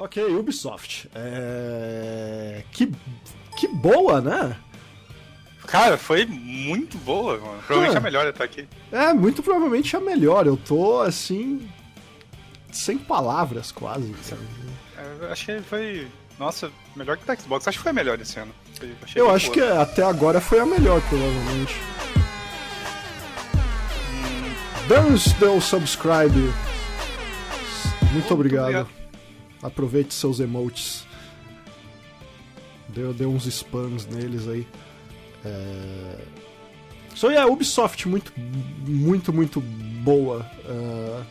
Ok, Ubisoft. É... Que, que boa, né? Cara, foi muito boa, mano. Provavelmente a melhor até aqui. É, muito provavelmente a melhor. Eu tô, assim, sem palavras quase. Sabe? É, eu achei que foi, nossa, melhor que o Xbox. Acho que foi a melhor esse ano. Eu, eu acho boa. que até agora foi a melhor, provavelmente. Hum. Dance deu subscribe. Muito, muito obrigado. obrigado. Aproveite seus emotes. Deu, deu uns spams neles aí. É... So, yeah, Ubisoft muito, muito, muito boa. Uh,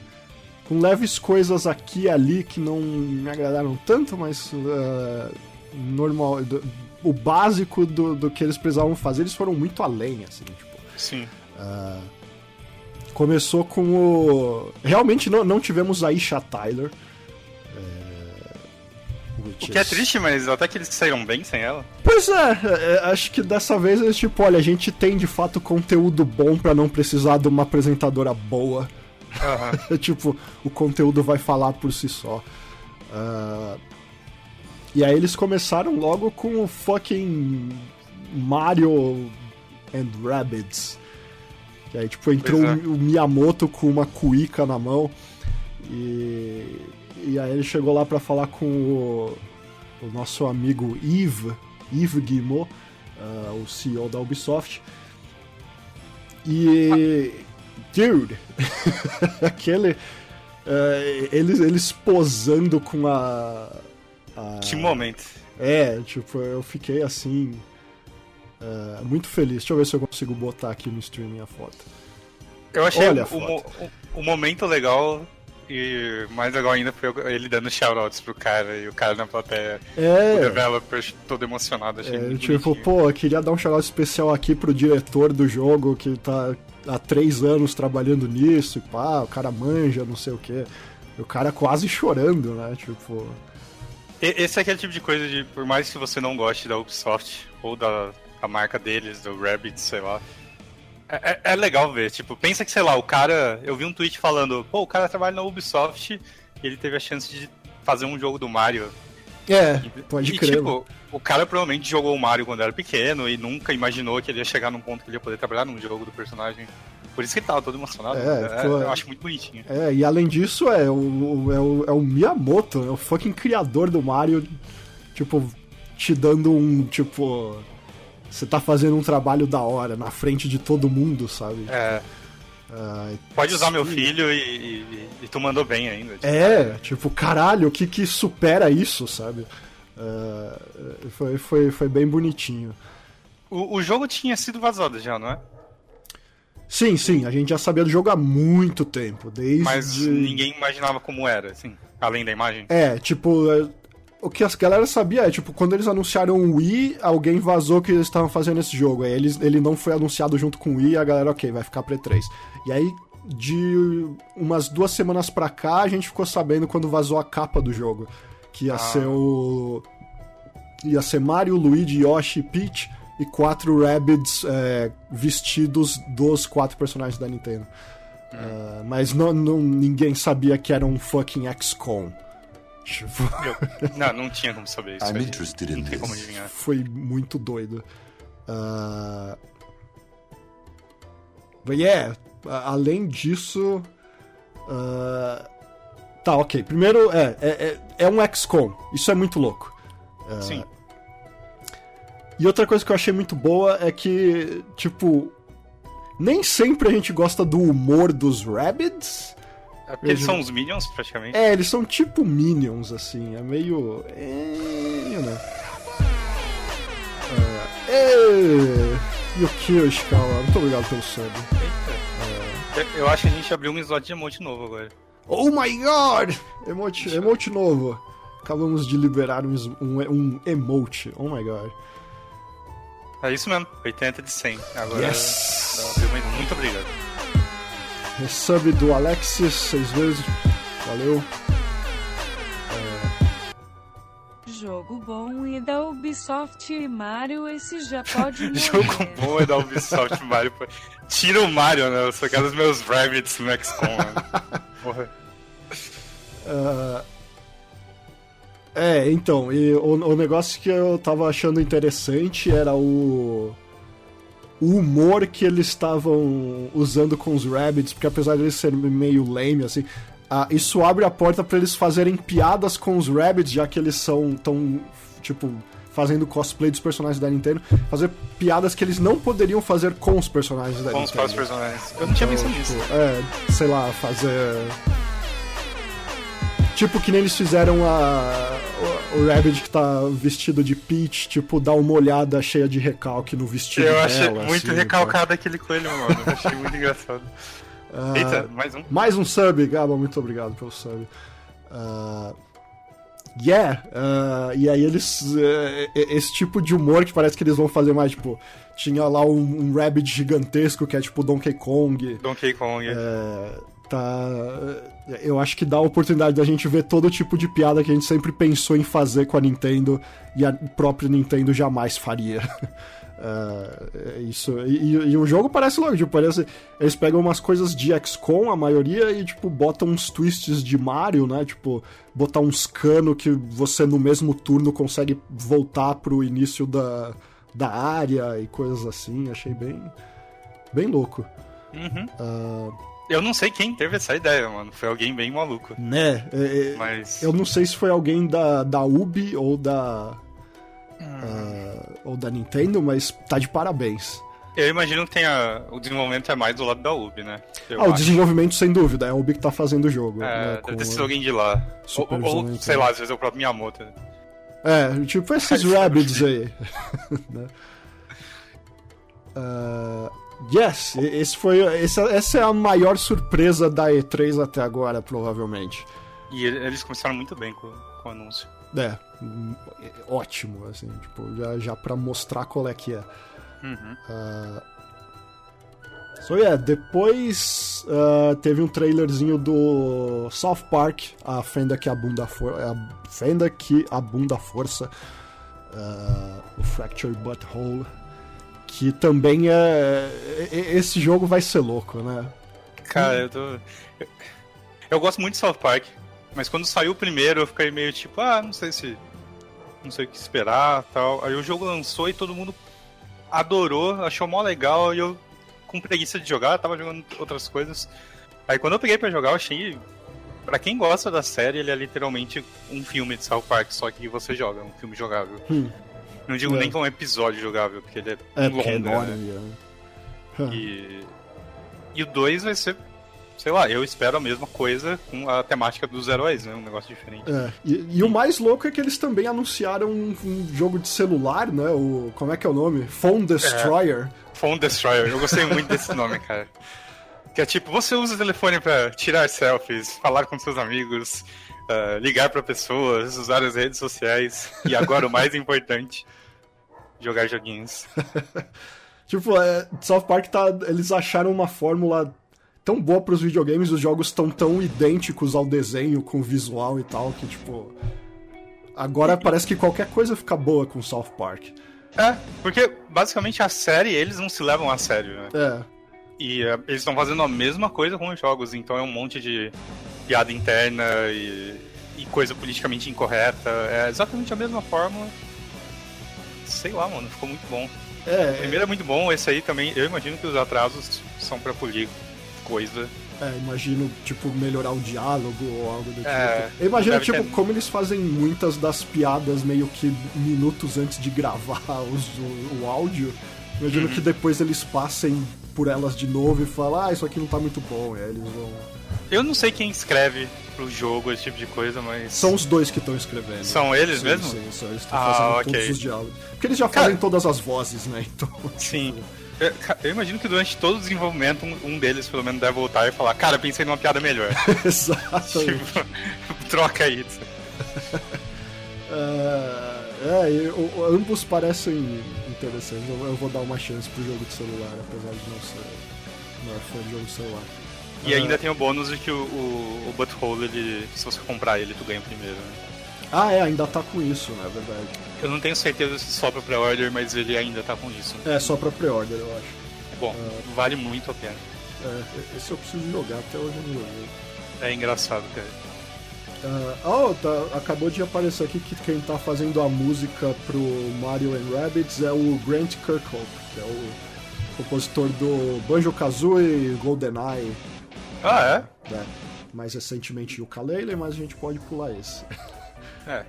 com leves coisas aqui e ali que não me agradaram tanto, mas uh, normal. Do, o básico do, do que eles precisavam fazer, eles foram muito além, assim, tipo. Sim. Uh, começou com o. Realmente não, não tivemos a Isha Tyler. O que é triste, mas até que eles saíram bem sem ela. Pois é, é, acho que dessa vez eles, tipo, olha, a gente tem de fato conteúdo bom para não precisar de uma apresentadora boa. Uhum. tipo, o conteúdo vai falar por si só. Uh... E aí eles começaram logo com o fucking Mario and Rabbids. Que aí, tipo, entrou é. o Miyamoto com uma cuíca na mão. E, e aí ele chegou lá para falar com o, o, nosso amigo Yves, Yves Guillemot, uh, o CEO da Ubisoft. E. Dude! aquele. Uh, eles, eles posando com a, a. Que momento! É, tipo, eu fiquei assim. Uh, muito feliz. Deixa eu ver se eu consigo botar aqui no streaming a foto. Eu achei Olha o, o, o, momento legal e mais legal ainda foi ele dando shoutouts pro cara e o cara na plateia. É. O developer todo emocionado. Achei é, tipo, pô, eu queria dar um shoutout especial aqui pro diretor do jogo que tá há três anos trabalhando nisso, e pá, o cara manja, não sei o que. O cara quase chorando, né? Tipo. Esse é aquele tipo de coisa de, por mais que você não goste da Ubisoft ou da, da marca deles, do Rabbit, sei lá, é, é, é, legal ver, tipo, pensa que, sei lá, o cara. Eu vi um tweet falando, pô, o cara trabalha na Ubisoft e ele teve a chance de fazer um jogo do Mario. É, pode e, crer. tipo, o cara provavelmente jogou o Mario quando era pequeno e nunca imaginou que ele ia chegar num ponto que ele ia poder trabalhar num jogo do personagem. Por isso que ele tava todo emocionado. É, é, eu acho muito bonitinho. É, e além disso, é o, é o, é o Miyamoto, é o fucking criador do Mario, tipo, te dando um, tipo você tá fazendo um trabalho da hora na frente de todo mundo, sabe? É. Uh, Pode usar meu filho e, e, e, tu mandou bem ainda. Tipo, é, tipo, caralho, o que que supera isso, sabe? Uh, foi, foi, foi bem bonitinho. O, o jogo tinha sido vazado já, não é? Sim, sim, a gente já sabia do jogo há muito tempo, desde... Mas ninguém imaginava como era, assim, além da imagem? É, tipo, o que as galera sabia é, tipo, quando eles anunciaram o Wii, alguém vazou que eles estavam fazendo esse jogo. Aí eles, ele não foi anunciado junto com o Wii, a galera, ok, vai ficar pra E3. E aí, de umas duas semanas pra cá, a gente ficou sabendo quando vazou a capa do jogo. Que ia ah. ser o. Ia ser Mario, Luigi, Yoshi, Peach e quatro Rabbids é, vestidos dos quatro personagens da Nintendo. Hum. Uh, mas não, não, ninguém sabia que era um fucking XCOM. Tipo... Eu, não, não tinha como saber isso. I'm interested in como adivinhar. Foi muito doido. Uh... But yeah, além disso. Uh... Tá, ok. Primeiro, é, é, é, é um XCOM. Isso é muito louco. Uh... Sim. E outra coisa que eu achei muito boa é que, tipo, nem sempre a gente gosta do humor dos Rabbids, porque eles são os Minions, praticamente. É, eles são tipo Minions, assim. É meio. É, né? É, é... Yukio Ishikawa, muito obrigado pelo sub. É... Eu acho que a gente abriu um slot de emote novo agora. Oh my god! Emote, emote novo. Acabamos de liberar um, um, um emote. Oh my god. É isso mesmo, 80 de 100. Agora, yes. muito obrigado. Resub do Alexis, seis vezes. Valeu. É... Jogo bom e da Ubisoft e Mario, esse já pode Jogo bom e da Ubisoft e Mario. Tira o Mario, né? Eu só quero os meus rabbits no XCOM, né? Porra. Uh... É, então, e o, o negócio que eu tava achando interessante era o o humor que eles estavam usando com os Rabbits, porque apesar de eles serem meio lame, assim, uh, isso abre a porta para eles fazerem piadas com os Rabbits, já que eles são tão, tipo, fazendo cosplay dos personagens da Nintendo, fazer piadas que eles não poderiam fazer com os personagens da com Nintendo. Com os personagens. Eu não tinha pensado nisso. Tipo, é, sei lá, fazer Tipo que nem eles fizeram a, o, Rabbit que tá vestido de Peach, tipo, dar uma olhada cheia de recalque no vestido Eu dela. achei muito assim, recalcado tá. aquele coelho, mano. Eu achei muito engraçado. Uh, Eita, mais um. Mais um sub, Gaba, muito obrigado pelo sub. Uh, yeah, uh, e aí eles. Uh, esse tipo de humor que parece que eles vão fazer mais, tipo. Tinha lá um, um Rabbit gigantesco que é tipo Donkey Kong. Donkey Kong. É, tá. Eu acho que dá a oportunidade da gente ver todo tipo de piada que a gente sempre pensou em fazer com a Nintendo e a própria Nintendo jamais faria. Uh, isso e, e, o jogo parece logo, tipo, parece eles pegam umas coisas de XCOM, a maioria, e tipo, botam uns twists de Mario, né? Tipo, botar uns cano que você no mesmo turno consegue voltar pro início da, da área e coisas assim. Achei bem bem louco. Uhum. Uh, eu não sei quem teve essa ideia, mano. Foi alguém bem maluco. Né? É, é, Mas... Eu não sei se foi alguém da, da Ubi ou da. Hum. Uh, ou da Nintendo, mas tá de parabéns. Eu imagino que tenha, o desenvolvimento é mais do lado da Ubi, né? Eu ah, acho. o desenvolvimento sem dúvida, é a Ubi que tá fazendo o jogo. É, né, deve alguém de lá. Ou, ou, sei lá, às vezes é o próprio Miyamoto. É, tipo esses Rabbids aí. né? uh, Yes, esse foi, essa, essa é a maior surpresa da E3 até agora, provavelmente. E eles começaram muito bem com, com o anúncio. É, ótimo, assim, tipo, já, já pra mostrar qual é que é. Uhum. Uh, so, yeah, depois uh, teve um trailerzinho do South Park, a fenda que abunda for a fenda que abunda força, uh, o Fracture Butthole que também é, é. Esse jogo vai ser louco, né? Cara, eu tô. Eu, eu gosto muito de South Park, mas quando saiu o primeiro eu fiquei meio tipo, ah, não sei se. Não sei o que esperar tal. Aí o jogo lançou e todo mundo adorou, achou mó legal e eu, com preguiça de jogar, tava jogando outras coisas. Aí quando eu peguei para jogar, eu achei. Pra quem gosta da série, ele é literalmente um filme de South Park, só que você joga, um filme jogável. Hum. Não digo é. nem como um episódio jogável, porque ele é, é longo, é enorme. Né? E... e o 2 vai ser sei lá, eu espero a mesma coisa com a temática dos heróis, né? Um negócio diferente. É. E, e o mais louco é que eles também anunciaram um, um, jogo de celular, né? O, como é que é o nome? Phone Destroyer. É. Phone Destroyer. Eu gostei muito desse nome, cara. Que é tipo, você usa o telefone para tirar selfies, falar com seus amigos, uh, ligar para pessoas, usar as redes sociais e agora o mais importante, jogar joguinhos. tipo, é, South Park tá. Eles acharam uma fórmula tão boa para os videogames, os jogos estão tão idênticos ao desenho, com o visual e tal, que tipo. Agora parece que qualquer coisa fica boa com South Park. É, porque basicamente a série eles não se levam a sério, né? É. E uh, eles estão fazendo a mesma coisa com os jogos, então é um monte de piada interna e, e coisa politicamente incorreta. É exatamente a mesma fórmula sei lá, mano, ficou muito bom. É, o primeiro é... é muito bom, esse aí também, eu imagino que os atrasos são pra polir coisa. É, imagino, tipo, melhorar o diálogo ou algo do tipo. É, eu imagino, tipo, ter... como eles fazem muitas das piadas meio que minutos antes de gravar os, o, o áudio. Imagino uhum. que depois eles passem por elas de novo e falam, ah, isso aqui não tá muito bom. E aí eles vão. Eu não sei quem escreve pro jogo, esse tipo de coisa, mas. São os dois que estão escrevendo. São eles sim, mesmo? Sim, sim, eles estão ah, fazendo okay. todos os diálogos. Porque eles já fazem Cara... todas as vozes, né? Então. Sim. Tipo... Eu, eu, imagino que durante todo o desenvolvimento, um, um, deles pelo menos deve voltar e falar, cara, pensei numa piada melhor. Exato. Tipo, troca aí. uh, é, eu, ambos parecem interessantes. Eu, vou dar uma chance pro jogo de celular, apesar de não ser, não é fã de jogo de celular. E ainda tem o bônus de que o, o, o Butthole, ele, se você comprar ele, tu ganha primeiro, né? Ah, é, ainda tá com isso, né? É verdade. Eu não tenho certeza se só pra pré-order, mas ele ainda tá com isso. É, só pra pré-order, eu acho. Bom, uh, vale muito a pena. É, esse eu preciso jogar, até hoje eu não joguei. É engraçado, cara. Uh, oh, tá, acabou de aparecer aqui que quem tá fazendo a música pro Mario and Rabbids é o Grant Kirkhope, que é o compositor do Banjo-Kazooie e GoldenEye. Ah, é? É. Mais recentemente o Ukulele, mas a gente pode pular esse. É.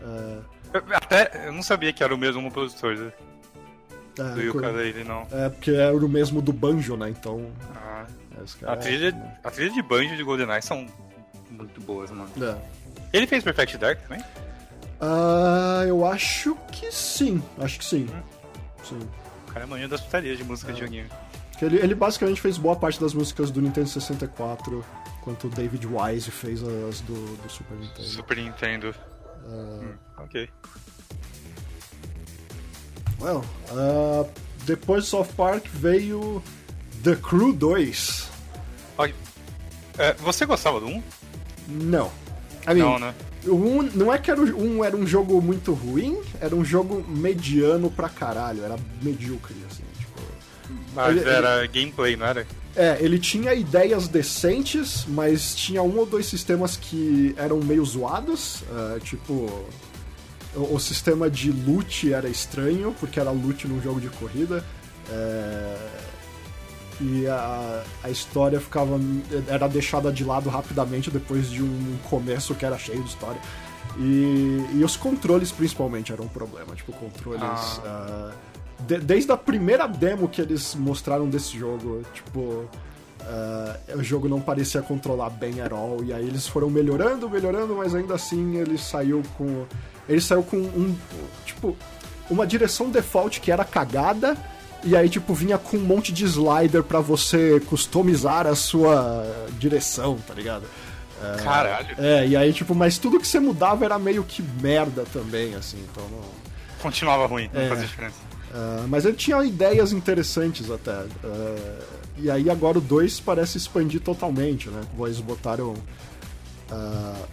Eu, até, eu não sabia que era o mesmo compositor né? É, do Ukulele, não. É, porque era o mesmo do Banjo, né? Então... Ah. É, a, trilha, a trilha de Banjo de GoldenEye são muito boas, mano. É. Ele fez Perfect Dark também? Ah, eu acho que sim. Acho que sim. Hum. Sim. O cara é manhã das putarias de música é. de joguinho. Ele, ele basicamente fez boa parte das músicas do Nintendo 64, enquanto o David Wise fez as do, do Super Nintendo. Super Nintendo. Uh... Hum, ok. Well, uh, depois de South Park veio The Crew 2. É, você gostava do 1? Não. I mean, não, né? O 1, não é que era, um era um jogo muito ruim, era um jogo mediano pra caralho, era medíocre, assim. Mas ele, era ele, gameplay, não era? É, ele tinha ideias decentes, mas tinha um ou dois sistemas que eram meio zoados, uh, tipo. O, o, sistema de loot era estranho, porque era loot num jogo de corrida. É, e a, a história ficava era deixada de lado rapidamente depois de um começo que era cheio de história. E, e os controles principalmente eram um problema, tipo controles. Ah. Uh, de, desde a primeira demo que eles mostraram desse jogo, tipo, uh, o jogo não parecia controlar bem at all. E aí eles foram melhorando, melhorando, mas ainda assim ele saiu com ele saiu com um tipo uma direção default que era cagada e aí, tipo, vinha com um monte de slider para você customizar a sua direção, tá ligado? É, Caralho. É, e aí, tipo, mas tudo que você mudava era meio que merda também, assim, então não. Continuava ruim, não é, fazia diferença. Uh, mas ele tinha ideias interessantes até. Uh, e aí agora o 2 parece expandir totalmente, né? Eles botaram. Uh,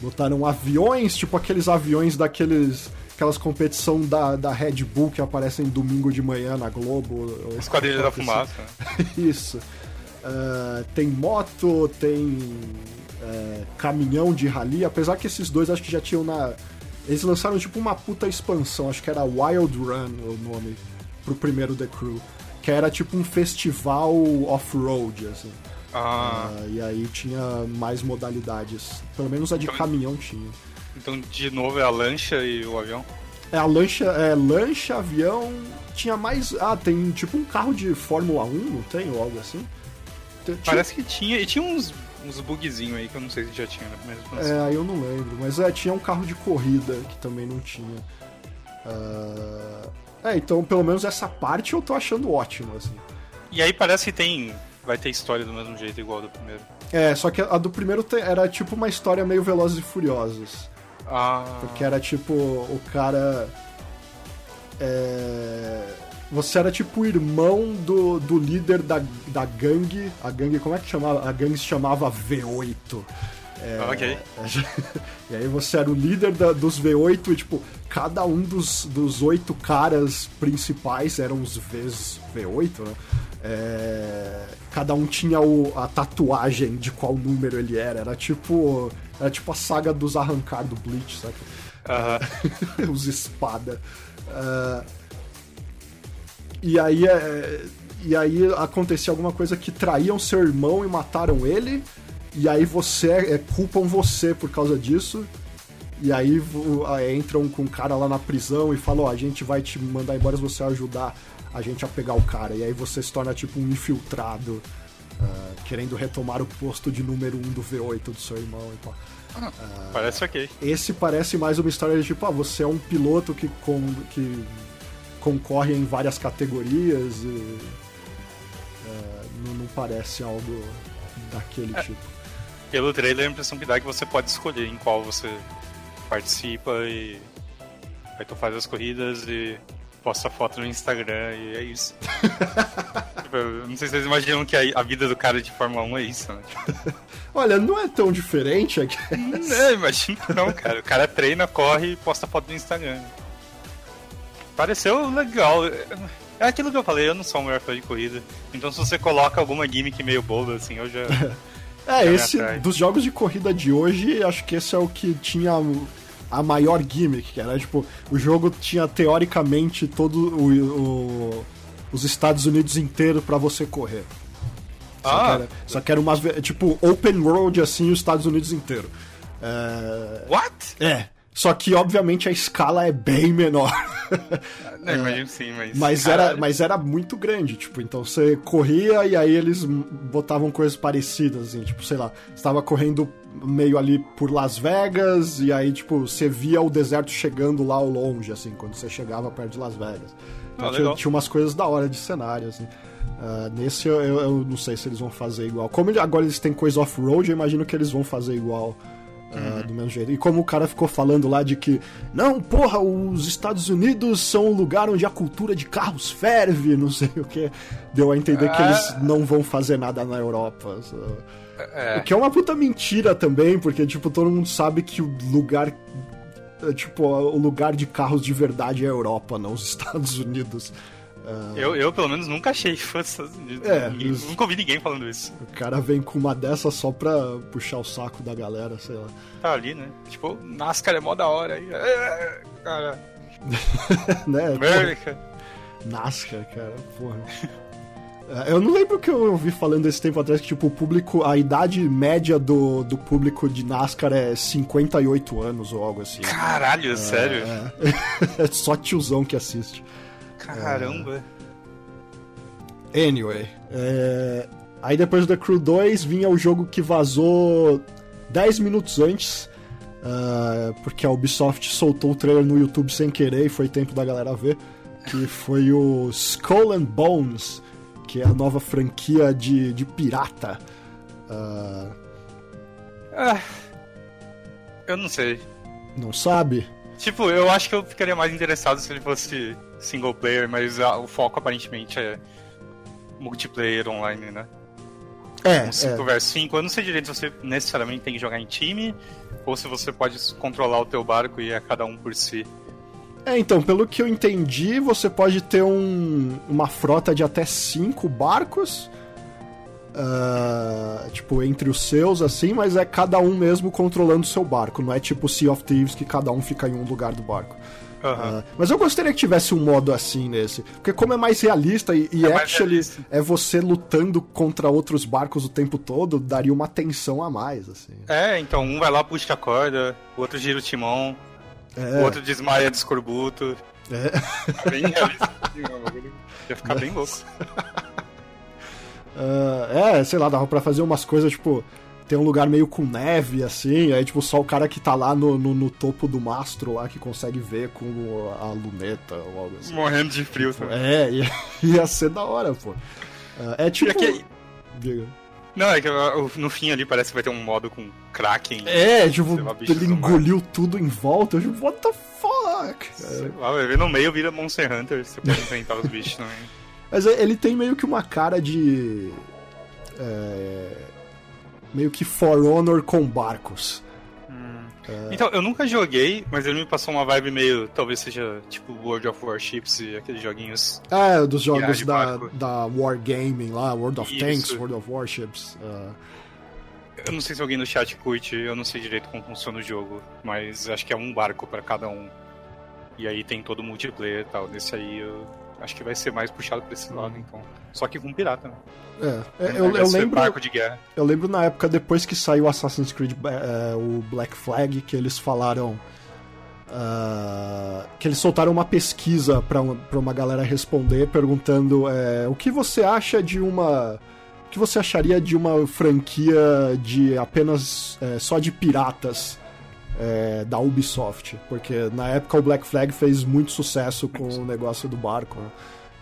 botaram aviões, tipo aqueles aviões daqueles aquelas competição da, da Red Bull que aparecem domingo de manhã na Globo. Esquadrilha da Fumaça. Isso. Uh, tem moto, tem uh, caminhão de rally, apesar que esses dois acho que já tinham na. Eles lançaram tipo uma puta expansão, acho que era Wild Run o nome, pro primeiro The Crew. Que era tipo um festival off-road, assim. Ah. Uh, e aí tinha mais modalidades. Pelo menos a de então, caminhão tinha. Então, de novo, é a lancha e o avião? É a lancha, é lancha, avião. Tinha mais. Ah, tem tipo um carro de Fórmula 1, não tem? Ou algo assim? Tinha... Parece que tinha. E tinha uns, uns bugzinhos aí que eu não sei se já tinha na primeira expansão. É, aí eu não lembro. Mas é, tinha um carro de corrida que também não tinha. Uh... É, então pelo menos essa parte eu tô achando ótimo, assim. E aí parece que tem. Vai ter história do mesmo jeito, igual do primeiro. É, só que a do primeiro era tipo uma história meio Velozes e Furiosos. Ah. Porque era tipo, o cara. É... Você era tipo o irmão do, do líder da, da gangue. A gangue, como é que chamava? A gangue se chamava V8. É, ok. e aí você era o líder da, dos V8 e, tipo, cada um dos, dos oito caras principais eram os Vs V8, né? É, cada um tinha o, a tatuagem de qual número ele era. Era tipo. Era tipo a saga dos arrancar do Bleach, sabe? Uh -huh. Os espada. Uh, e aí. É, e aí acontecia alguma coisa que traíam seu irmão e mataram ele. E aí você é, culpam você por causa disso. E aí entram com um cara lá na prisão e falam, ó, oh, a gente vai te mandar embora se você ajudar a gente a pegar o cara. E aí você se torna tipo um infiltrado, uh, querendo retomar o posto de número 1 um do V8 do seu irmão e tal. Uh, parece ok. Esse parece mais uma história de tipo, ah, você é um piloto que, com, que concorre em várias categorias e uh, não, não, parece algo daquele é, tipo. Pelo trailer, a impressão que dá é que você pode escolher em qual você participa e aí tu faz as corridas e posta foto no Instagram e é isso. tipo, não sei se vocês imaginam que a, vida do cara de Fórmula 1 é isso, né? Olha, não é tão diferente aqui. Não, imagina não, cara. O cara treina, corre e posta foto no Instagram. Pareceu legal. É aquilo que eu falei, eu não sou o maior fã de corrida. Então se você coloca alguma gimmick meio boba, assim, eu já. É, esse, dos jogos de corrida de hoje, acho que esse é o que tinha a maior gimmick, que era tipo, o jogo tinha teoricamente todo o, o os Estados Unidos inteiro para você correr. Ah. Só, que era, só que era umas, tipo, open world assim, os Estados Unidos inteiro. É... What? É. Só que, obviamente, a escala é bem menor. Não, imagino sim, mas. Mas era, mas era muito grande, tipo, então você corria e aí eles botavam coisas parecidas, assim, tipo, sei lá, estava correndo meio ali por Las Vegas e aí, tipo, você via o deserto chegando lá ao longe, assim, quando você chegava perto de Las Vegas. Então, ah, tinha, tinha, umas coisas da hora de cenário, assim. Uh, nesse eu, eu, eu, não sei se eles vão fazer igual. Como agora eles têm coisa off-road, eu imagino que eles vão fazer igual. Uh, uhum. Do mesmo jeito. E como o cara ficou falando lá de que, não, porra, os Estados Unidos são o lugar onde a cultura de carros ferve, não sei o que. Deu a entender que eles ah. não vão fazer nada na Europa. É. O que é uma puta mentira também, porque, tipo, todo mundo sabe que o lugar é, tipo, o lugar de carros de verdade é a Europa, não os Estados Unidos. Uh... Eu, eu, pelo menos, nunca achei que fosse Estados Unidos. É, ninguém, os... Nunca ouvi ninguém falando isso. O cara vem com uma dessa só pra puxar o saco da galera, sei lá. Tá ali, né? Tipo, NASCAR é mó da hora aí. É, cara. né? América. NASCAR, cara, porra. É, eu não lembro que eu ouvi falando esse tempo atrás que, tipo, o público, a idade média do, do público de NASCAR é 58 anos ou algo assim. Caralho, é, sério? É, é só tiozão que assiste. Caramba. É... Anyway. É... Aí depois do The Crew 2 vinha o jogo que vazou 10 minutos antes. Uh, porque a Ubisoft soltou o trailer no YouTube sem querer e foi tempo da galera ver. Que foi o Skull and Bones que é a nova franquia de, de pirata. Uh... Ah, eu não sei. Não sabe? Tipo, eu acho que eu ficaria mais interessado se ele fosse single player, mas a, o foco aparentemente é multiplayer online, né? É. Um 5 é. vs 5. Eu não sei direito se você necessariamente tem que jogar em time ou se você pode controlar o teu barco e é cada um por si. É, então, pelo que eu entendi, você pode ter um, uma frota de até cinco barcos. Uh, tipo, entre os seus, assim, mas é cada um mesmo controlando o seu barco. Não é tipo Sea of Thieves que cada um fica em um lugar do barco. Uhum. Uh, mas eu gostaria que tivesse um modo assim nesse. Porque como é mais realista e, e é actually realista. é você lutando contra outros barcos o tempo todo, daria uma tensão a mais, assim. É, então um vai lá, puxa a corda, o outro gira o timão. É. O outro desmaia de escorbuto. É. bem realista. Ia ficar bem louco. Uh, é, sei lá, dava pra fazer umas coisas, tipo, tem um lugar meio com neve, assim, aí, tipo, só o cara que tá lá no, no, no topo do mastro lá que consegue ver com a luneta ou algo assim. Morrendo de frio tipo, É, ia, ia ser da hora, pô. Uh, é tipo. Aqui... Diga. Não, é que no fim ali parece que vai ter um modo com Kraken. É, tipo, lá, ele engoliu tudo em volta. Eu, tipo, what the fuck? Sei lá, vai ver no meio vira Monster Hunter, você pode enfrentar os bichos também. Mas é, ele tem meio que uma cara de. É, meio que For Honor com barcos. É... Então, eu nunca joguei, mas ele me passou uma vibe meio. Talvez seja tipo World of Warships e aqueles joguinhos. É, dos jogos da, da Wargaming lá, World of Isso. Tanks, World of Warships. Uh... Eu não sei se alguém no chat curte, eu não sei direito como funciona o jogo, mas acho que é um barco para cada um. E aí tem todo o multiplayer e tal. Nesse aí eu acho que vai ser mais puxado pra esse lado, então. Só que com pirata, né? É, é eu, eu lembro. Barco de guerra. Eu lembro na época, depois que saiu Assassin's Creed é, o Black Flag, que eles falaram. Uh, que eles soltaram uma pesquisa para uma, pra uma galera responder, perguntando é, o que você acha de uma. O que você acharia de uma franquia de apenas é, só de piratas é, da Ubisoft? Porque na época o Black Flag fez muito sucesso com o negócio do barco. Né?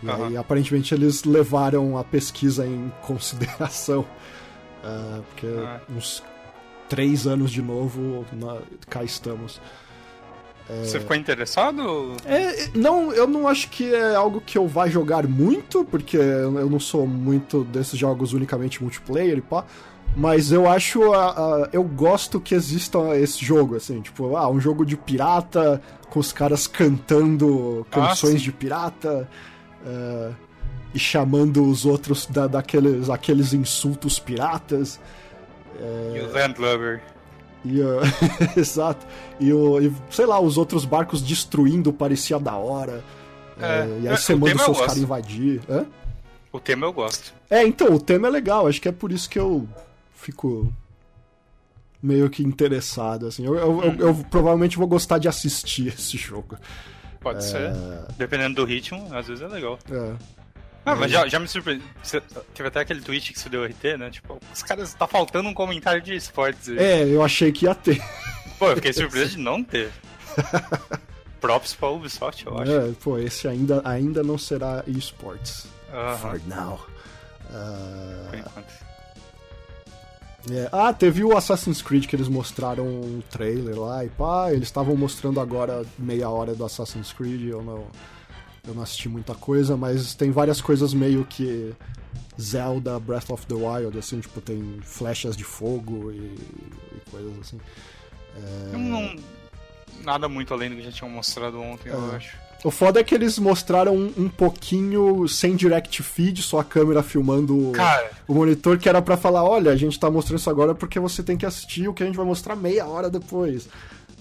E uhum. aí, aparentemente, eles levaram a pesquisa em consideração. Uh, porque uhum. uns três anos de novo, na, cá estamos. É... Você ficou interessado? É, não, eu não acho que é algo que eu vá jogar muito, porque eu não sou muito desses jogos unicamente multiplayer e pá. Mas eu acho. Eu gosto que exista esse jogo, assim, tipo, ah, um jogo de pirata, com os caras cantando canções ah, de pirata. E chamando os outros da, daqueles aqueles insultos piratas. É... E o Landlubber. E, uh, exato. E, o, e, sei lá, os outros barcos destruindo parecia da hora. É, é, e aí você manda os seus caras invadir. Hã? O tema eu gosto. É, então, o tema é legal. Acho que é por isso que eu fico meio que interessado. Assim. Eu, eu, eu, eu provavelmente vou gostar de assistir esse jogo. Pode é... ser. Dependendo do ritmo, às vezes é legal. É. Ah, mas já, já me surpreendeu. Teve até aquele tweet que você deu RT, né? Tipo, os caras. Tá faltando um comentário de esportes aí. É, eu achei que ia ter. Pô, eu fiquei surpreso de não ter. Props pra Ubisoft, eu acho. É, pô, esse ainda, ainda não será esportes. Uh -huh. For now. Uh... Por enquanto. É. Ah, teve o Assassin's Creed que eles mostraram um trailer lá e pá, eles estavam mostrando agora meia hora do Assassin's Creed, eu não eu não assisti muita coisa, mas tem várias coisas meio que Zelda Breath of the Wild, assim, tipo, tem flechas de fogo e, e coisas assim. É... Não, nada muito além do que já tinham mostrado ontem, é. eu acho. O foda é que eles mostraram um, um pouquinho sem direct feed, só a câmera filmando Cara. o monitor, que era para falar, olha, a gente tá mostrando isso agora porque você tem que assistir o que a gente vai mostrar meia hora depois.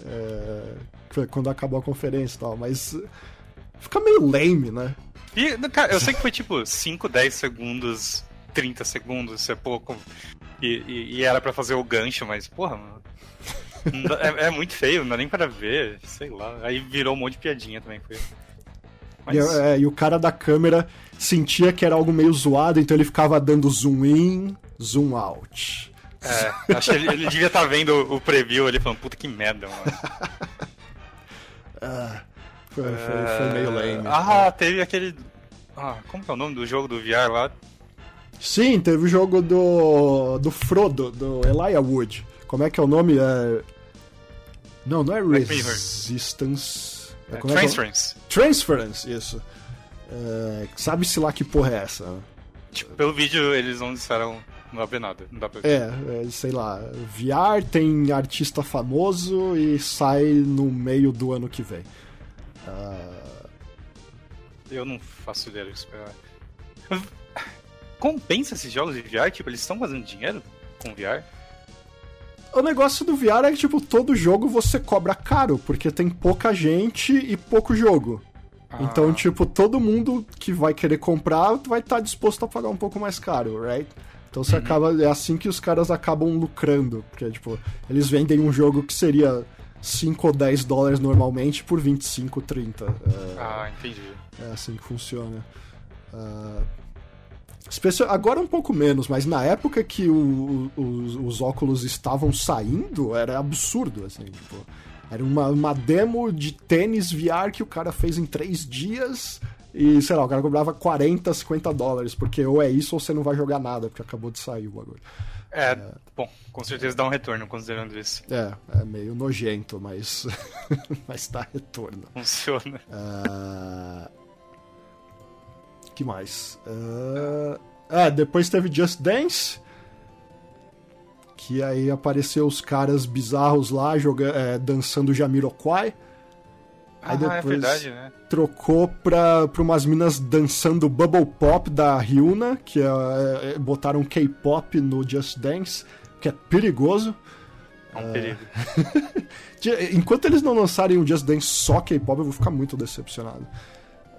É, quando acabou a conferência e tal, mas fica meio lame, né? E, cara, eu sei que foi tipo 5, 10 segundos, 30 segundos, isso é pouco. E, e, e era para fazer o gancho, mas, porra, mano. É, é, muito feio, não dá nem para ver, sei lá. Aí virou um monte de piadinha também. Foi. Mas... E, é, e, o cara da câmera sentia que era algo meio zoado, então ele ficava dando zoom in, zoom out. É, acho que ele, ele devia estar tá vendo o preview ali falando, puta que merda, mano. ah, foi, foi, foi, meio lame. Ah, teve aquele. Ah, como que é o nome do jogo do VR lá? Sim, teve o jogo do. do Frodo, do Elijah Wood. Como é que é o nome? É... Não, não é Resistance. É, é, transference. É? Transference, isso. É, Sabe-se lá que porra é essa? Tipo, pelo vídeo eles não disseram. Não dá pra nada. Não dá pra é, é, sei lá. VR tem artista famoso e sai no meio do ano que vem. Uh... Eu não faço ideia do que esperar. Compensa esses jogos de VR? Tipo, eles estão fazendo dinheiro com VR? O negócio do VR é que, tipo, todo jogo você cobra caro, porque tem pouca gente e pouco jogo. Ah. Então, tipo, todo mundo que vai querer comprar vai estar tá disposto a pagar um pouco mais caro, right? Então você uhum. acaba. É assim que os caras acabam lucrando. Porque, tipo, eles vendem um jogo que seria 5 ou 10 dólares normalmente por 25, 30. É, ah, entendi. É assim que funciona. Uh, Agora um pouco menos, mas na época que o, os, os óculos estavam saindo, era absurdo, assim, tipo... Era uma, uma demo de tênis VR que o cara fez em três dias e, sei lá, o cara cobrava 40, 50 dólares, porque ou é isso ou você não vai jogar nada, porque acabou de sair o bagulho. É, é, bom, com certeza dá um retorno considerando isso. É, é meio nojento, mas, mas dá retorno. Funciona. Uh que mais? Uh... Ah, depois teve Just Dance. Que aí apareceu os caras bizarros lá jogando, é, dançando Jamiroquai. Aí ah, é depois é verdade, né? trocou pra, pra umas minas dançando Bubble Pop da Ryuna, que é, é, botaram K-pop no Just Dance, que é perigoso. É um perigo. Enquanto eles não lançarem o Just Dance só K-pop, eu vou ficar muito decepcionado.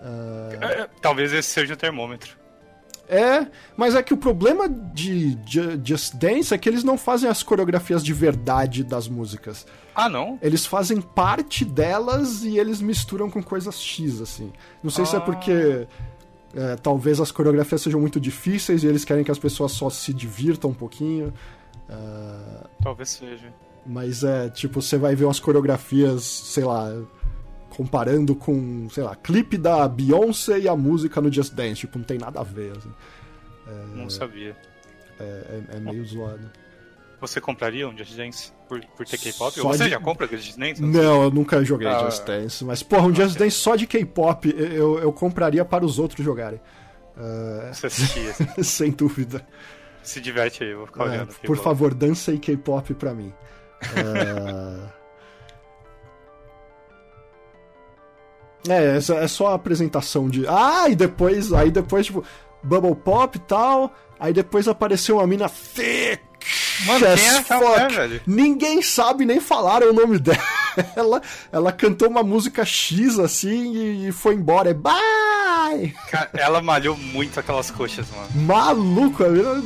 Uh... Talvez esse seja o termômetro. É, mas é que o problema de Just Dance é que eles não fazem as coreografias de verdade das músicas. Ah, não? Eles fazem parte delas e eles misturam com coisas X, assim. Não sei ah. se é ah. porque é, talvez as coreografias sejam muito difíceis e eles querem que as pessoas só se divirtam um pouquinho. Uh... Talvez seja. Mas é, tipo, você vai ver umas coreografias, sei lá, comparando com, sei lá, clipe da Beyoncé e a música no Just Dance. Tipo, não tem nada a ver. Assim. É, não sabia. É, é, é meio zoado. Você compraria um Just Dance por, por ter K-pop? Você de... já compra Just Dance? Não, não eu nunca joguei ah, Just Dance. Mas, porra, um okay. Just Dance só de K-pop eu, eu compraria para os outros jogarem. Uh... Você assistia? Sem dúvida. Se diverte aí, vou ficar é, olhando. Por favor, dança e K-pop pra mim. Uh... É, é só a apresentação de. Ah, e depois. Aí depois, tipo, Bubble Pop e tal. Aí depois apareceu uma mina thick. Mano, quem é essa mulher, velho? Ninguém sabe nem falar o nome dela. Ela cantou uma música X assim e foi embora. É bye! Cara, ela malhou muito aquelas coxas, mano. Maluco, ela...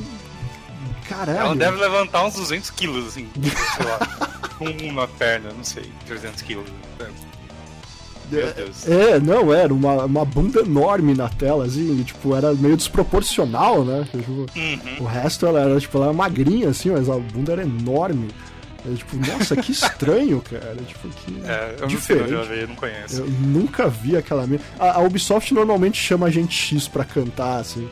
Caralho. Ela deve levantar uns 200 quilos, assim, sei lá. uma perna, não sei, 300 quilos. Meu Deus. É, não, era uma, uma bunda enorme na tela, assim, e, tipo, era meio desproporcional, né? Tipo, uhum. O resto ela era, tipo, ela era magrinha, assim, mas a bunda era enorme. É, tipo, nossa, que estranho, cara. Tipo, que é, eu diferente. não sei, eu não conheço. Eu nunca vi aquela. A, a Ubisoft normalmente chama a gente X pra cantar, assim.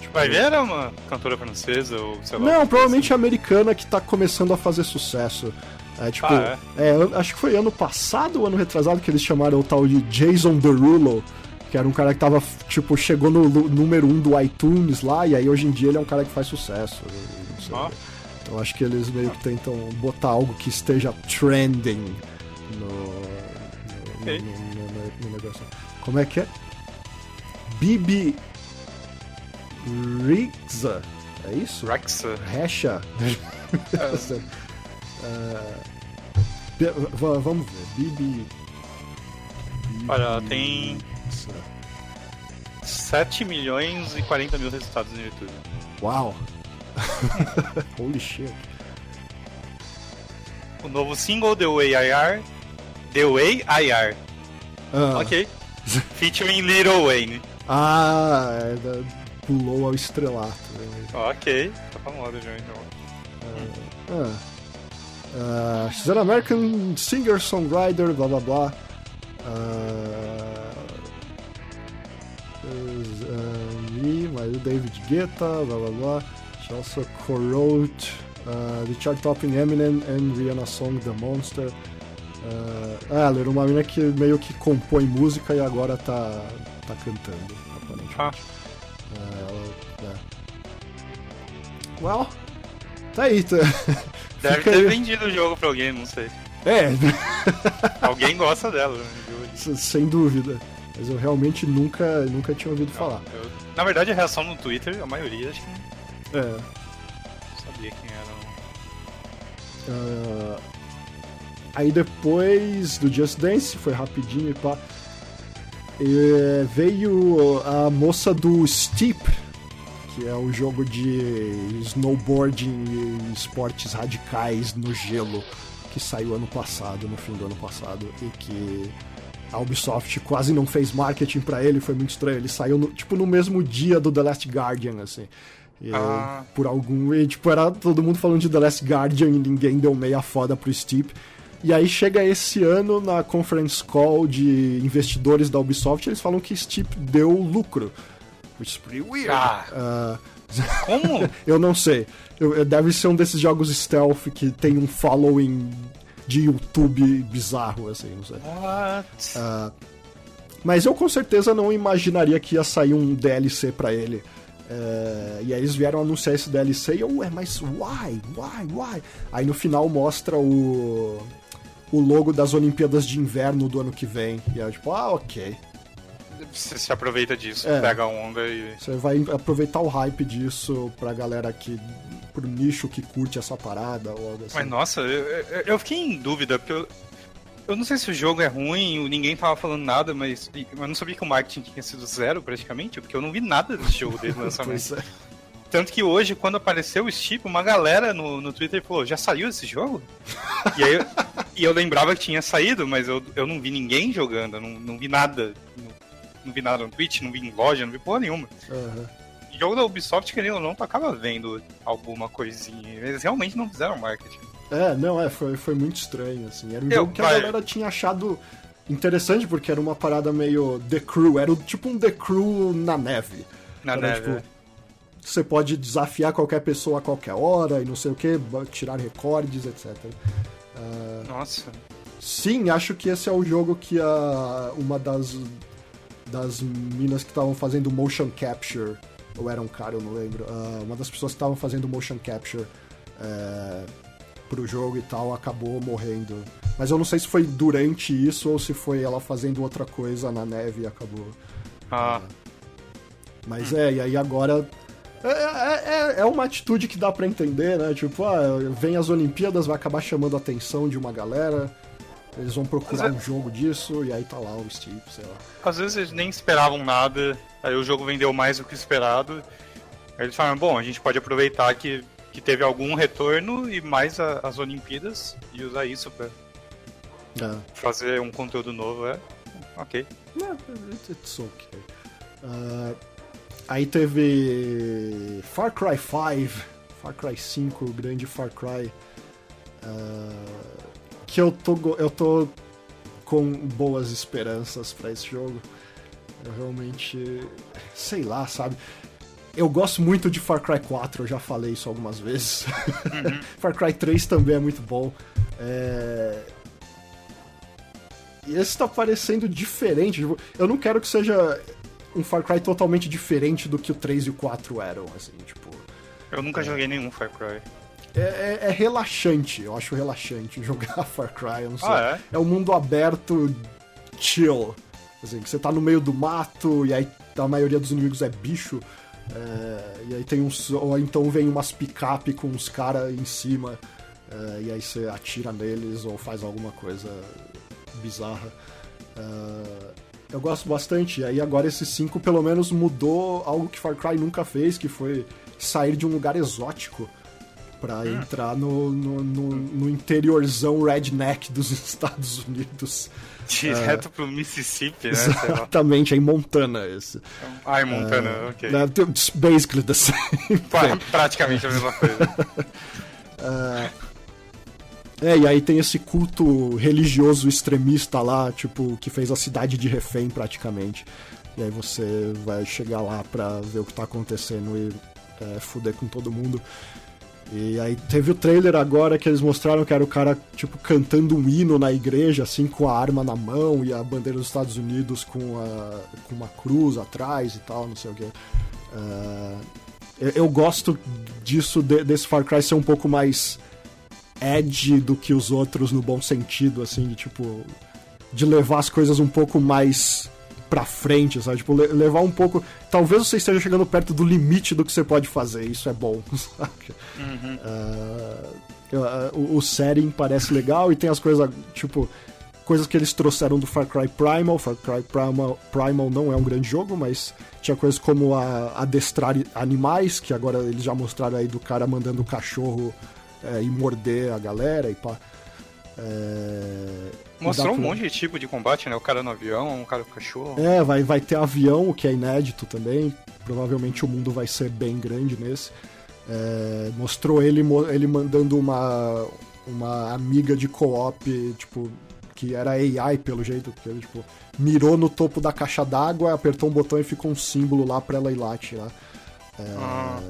Tipo, Vai ver, era uma cantora francesa ou sei lá. Não, provavelmente assim. americana que tá começando a fazer sucesso. É, tipo, ah, é? é? acho que foi ano passado ou ano retrasado que eles chamaram o tal de Jason Derulo, que era um cara que tava, tipo, chegou no número um do iTunes lá, e aí hoje em dia ele é um cara que faz sucesso. Ah. Então acho que eles meio que tentam botar algo que esteja trending no, no, no, no negócio. Como é que é? Bibi Rixa. É isso? Rexa. Recha. Uh, vamos ver. Bibi. Olha, tem. 7 milhões e 40 mil resultados no YouTube. Uau! Holy shit. O novo single The Way I Are. The Way I Are. Ah. Ok. Featuring Little Wayne. Ah, é da... pulou ao estrelato. Né? Ok, tá famoso já então. Ah. ah. Uh, she's an American singer-songwriter, blah blah blah. Uh, uh, me, my David Guetta, blah blah blah. She also co-wrote uh, the chart-topping Eminem and Rihanna song The Monster. Ah, ela era uma menina que meio que compõe música e agora tá, tá cantando, aparentemente. Ah. Ela, é. Well, tá aí. Tá. Deve Fica ter vendido o jogo pra alguém, não sei. É. alguém gosta dela, né? Sem dúvida. Mas eu realmente nunca, nunca tinha ouvido não, falar. Eu, na verdade, a reação no Twitter, a maioria, acho que. É. Não sabia quem era. Uh, aí depois do Just Dance, foi rapidinho e pá. E veio a moça do Steep, que é o jogo de snowboarding e esportes radicais no gelo que saiu ano passado, no fim do ano passado, e que a Ubisoft quase não fez marketing para ele, foi muito estranho. Ele saiu no, tipo no mesmo dia do The Last Guardian, assim. E, ah. Por algum. E, tipo, era todo mundo falando de The Last Guardian e ninguém deu meia foda pro Steep. E aí chega esse ano na conference call de investidores da Ubisoft, eles falam que Steep deu lucro which is pretty weird. Ah. Uh, Como? eu não sei. Eu, deve ser um desses jogos stealth que tem um following de YouTube bizarro, assim, não sei. What? Uh, mas eu com certeza não imaginaria que ia sair um DLC para ele. Uh, e aí eles vieram anunciar esse DLC e eu, ué, mas why? Why? Why? Aí no final mostra o, o logo das Olimpíadas de Inverno do ano que vem. E aí, tipo, ah, ok você se aproveita disso, é, pega a onda e. Você vai aproveitar o hype disso pra galera que. pro nicho que curte essa parada ou algo assim. Mas nossa, eu, eu fiquei em dúvida, porque eu, eu não sei se o jogo é ruim, ninguém tava falando nada, mas eu não sabia que o marketing tinha sido zero praticamente, porque eu não vi nada desse jogo desde o lançamento. é. Tanto que hoje, quando apareceu o Steep, uma galera no, no Twitter falou: já saiu esse jogo? e aí eu, e eu lembrava que tinha saído, mas eu, eu não vi ninguém jogando, eu não, não vi nada não vi nada no Twitch, não vi em loja, não vi porra nenhuma. Uhum. jogo da Ubisoft, querendo ou não, tu acaba vendo alguma coisinha. Eles realmente não fizeram marketing. É, não, é, foi, foi muito estranho, assim. Era um Eu, jogo que a galera tinha achado interessante, porque era uma parada meio The Crew, era tipo um The Crew na neve. Na era, neve. Tipo, é. Você pode desafiar qualquer pessoa a qualquer hora e não sei o que, tirar recordes, etc. Uh, Nossa. Sim, acho que esse é o jogo que a, uma das das minas que estavam fazendo motion capture, ou era um cara, eu não lembro, uh, uma das pessoas que estavam fazendo motion capture uh, pro jogo e tal acabou morrendo. Mas eu não sei se foi durante isso ou se foi ela fazendo outra coisa na neve e acabou. Ah. Uh, mas é, e aí agora É, é, é, uma atitude que dá para entender, né? Tipo, ah, vem as Olimpíadas, vai acabar chamando a atenção de uma galera. Eles vão procurar um jogo disso e aí tá lá o Steve, sei lá. Às vezes eles nem esperavam nada, aí o jogo vendeu mais do que esperado. Aí eles falaram, bom, a gente pode aproveitar que, que teve algum retorno e mais a, as Olimpíadas e usar isso pra é. fazer um conteúdo novo, é ok. Yeah, it's okay. Uh, aí teve Far Cry 5, Far Cry 5, o grande Far Cry. Uh, que eu tô, eu tô com boas esperanças para esse jogo. Eu realmente. Sei lá, sabe? Eu gosto muito de Far Cry 4, eu já falei isso algumas vezes. Uhum. Far Cry 3 também é muito bom. É... E esse tá parecendo diferente. Tipo, eu não quero que seja um Far Cry totalmente diferente do que o 3 e o 4 eram, assim, tipo. Eu nunca é... joguei nenhum Far Cry é, é, é, relaxante, eu acho relaxante jogar Far Cry, eu não sei. Ah, é? é um mundo aberto chill. Assim, que você tá no meio do mato e aí a maioria dos inimigos é bicho. É, e aí tem uns. Ou então vem umas picape com uns caras em cima. É, e aí você atira neles ou faz alguma coisa bizarra. É, eu gosto bastante. E aí agora esse 5 pelo menos mudou algo que Far Cry nunca fez, que foi sair de um lugar exótico para entrar no, no, no, no, interiorzão redneck dos Estados Unidos. Direto uh, pro Mississippi, né? Exatamente, é em Montana esse. Ah, em Montana, uh, ok. It's basically the same. Praticamente a mesma coisa. uh, é, e aí tem esse culto religioso extremista lá, tipo, que fez a cidade de refém praticamente. E aí você vai chegar lá pra ver o que tá acontecendo e é, fuder com todo mundo. E aí teve o trailer agora que eles mostraram que era o cara, tipo, cantando um hino na igreja, assim, com a arma na mão e a bandeira dos Estados Unidos com, a, com uma cruz atrás e tal, não sei o que. Uh, eu, eu, gosto disso, de, desse Far Cry ser um pouco mais edgy do que os outros, no bom sentido, assim, de tipo. de levar as coisas um pouco mais pra frente, sabe? Tipo, levar um pouco. Talvez você esteja chegando perto do limite do que você pode fazer, isso é bom, sabe? Uhum. Uh, o, o setting parece legal e tem as coisas, tipo, coisas que eles trouxeram do Far Cry Primal. Far Cry Primal, Primal não é um grande jogo, mas tinha coisas como a, adestrar animais, que agora eles já mostraram aí do cara mandando o cachorro é, e morder a galera e pá. É... Mostrou um monte de tipo de combate, né? O cara no avião, o cara no cachorro. É, vai, vai ter avião, o que é inédito também. Provavelmente o mundo vai ser bem grande nesse. É... Mostrou ele, ele mandando uma, uma amiga de co-op, tipo, que era AI pelo jeito, porque ele, tipo, mirou no topo da caixa d'água, apertou um botão e ficou um símbolo lá pra ela ir lá tirar. É... Ah.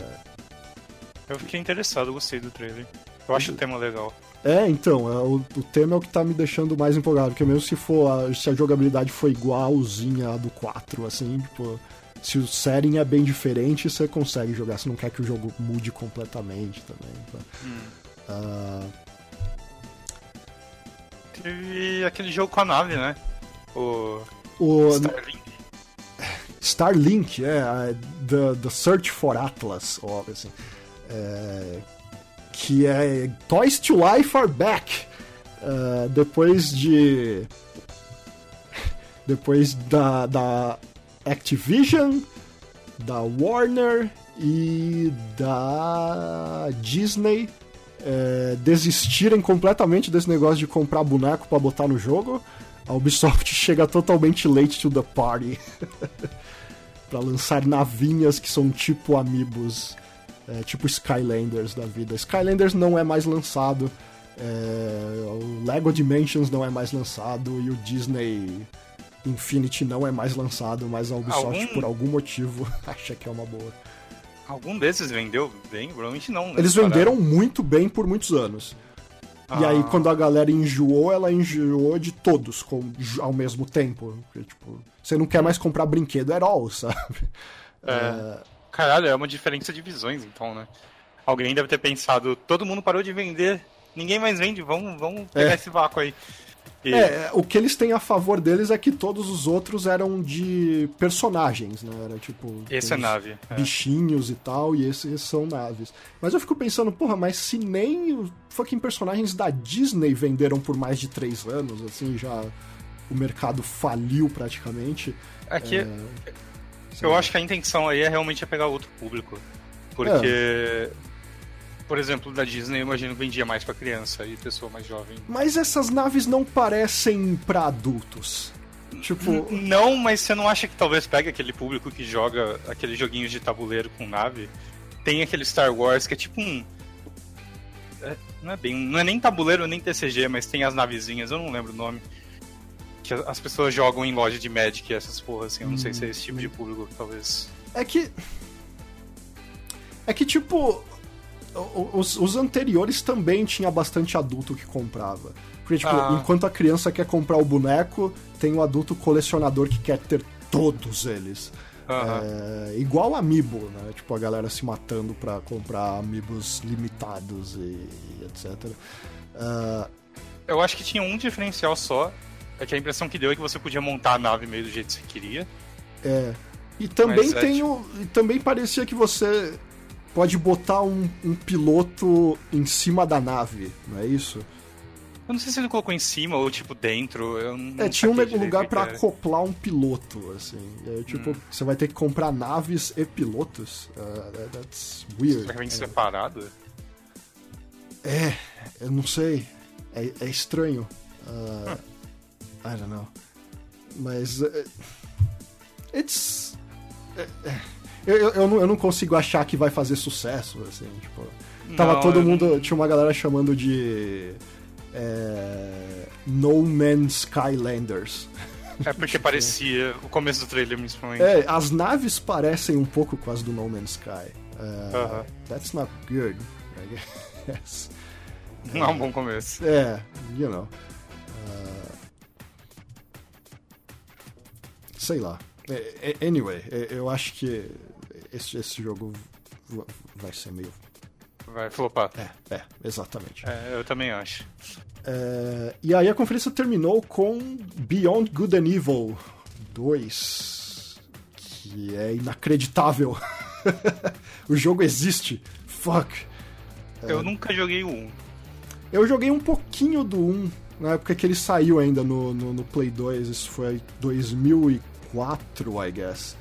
Eu fiquei interessado, gostei do trailer. Eu acho o tema legal. É, então, é, o, o, tema é o que tá me deixando mais empolgado, porque mesmo se for a, se a jogabilidade for igualzinha a do 4, assim, tipo, se o setting é bem diferente, você consegue jogar, você não quer que o jogo mude completamente também. Tá? Hum. Uh... Teve aquele jogo com a nave, né? O. O. Starlink. Starlink, é. The, the Search for Atlas, óbvio assim. É, que é Toys to Life Are Back. Uh, depois de. Depois da, da Activision, da Warner e da Disney é, desistirem completamente desse negócio de comprar boneco para botar no jogo, a Ubisoft chega totalmente late to the party para lançar navinhas que são tipo amiibos é, tipo Skylanders da vida. Skylanders não é mais lançado, é, o Lego Dimensions não é mais lançado e o Disney Infinity não é mais lançado, mas a Ubisoft, algum... por algum motivo, acha que é uma boa. Algum desses vendeu bem? Provavelmente não. Né? Eles venderam muito bem por muitos anos. Ah. E aí, ah. quando a galera enjoou, ela enjoou de todos com, ao mesmo tempo. Porque, tipo, você não quer mais comprar brinquedo all, sabe? É. é... Caralho, é uma diferença de visões, então, né? Alguém deve ter pensado, todo mundo parou de vender, ninguém mais vende, vamos, vamos pegar é. esse vácuo aí. E... É, o que eles têm a favor deles é que todos os outros eram de personagens, né? Era tipo. Esse é nave. É. Bichinhos e tal, e esses são naves. Mas eu fico pensando, porra, mas se nem os fucking personagens da Disney venderam por mais de três anos, assim, já o mercado faliu praticamente. Aqui. É... Eu acho que a intenção aí é realmente pegar outro público. Porque. É por exemplo, da Disney, eu imagino que vendia mais para criança e pessoa mais jovem. Mas essas naves não parecem para adultos. Tipo. Não, mas você não acha que talvez pegue aquele público que joga aqueles joguinhos de tabuleiro com nave? Tem aquele Star Wars que é tipo um. É, não é bem. Não é nem tabuleiro nem TCG, mas tem as navezinhas, eu não lembro o nome. Que as pessoas jogam em loja de Magic e essas porras assim. Eu não hum. sei se é esse tipo de público, talvez. É que. É que, tipo, os, os, anteriores também tinha bastante adulto que comprava. Porque, tipo, ah. enquanto a criança quer comprar o boneco, tem o adulto colecionador que quer ter todos eles. É, igual Amiibo, né? Tipo, a galera se matando pra comprar Amiibos limitados e, e etc. Uh... Ah, Eu acho que tinha um diferencial só. É que a impressão que deu é que você podia montar a nave meio do jeito que você queria. É. E também é, tem tipo... o. Também parecia que você pode botar um, um piloto em cima da nave, não é isso? Eu não sei se ele colocou em cima ou, tipo, dentro. Eu é, tinha um lugar para acoplar um piloto, assim. Aí, tipo, hum. você vai ter que comprar naves e pilotos. Uh, that's weird. Será que vem é. separado? É, eu não sei. É, é estranho. Uh, hum. I don't know. Mas. Uh, it's. Uh, eu, eu, eu, não, eu não consigo achar que vai fazer sucesso, assim, tipo. Tava não, todo mundo. Tinha uma galera chamando de. É, no Man's Skylanders. É porque tipo, parecia o começo do trailer, principalmente. É, as naves parecem um pouco com as do No Man's Sky. Uh, uh -huh. That's not good, I guess. Não é um bom começo. É, you know. Uh, sei lá. É, é, anyway, eu acho que esse, esse jogo vai ser meio. Vai flopar. É, é, exatamente. É, eu também acho. É, e aí a conferência terminou com Beyond Good and Evil 2, que é inacreditável. o jogo existe. Fuck. Eu é, nunca joguei o 1. Eu joguei um pouquinho do 1, na época que ele saiu ainda no, no, no Play 2, isso foi 2004, I guess.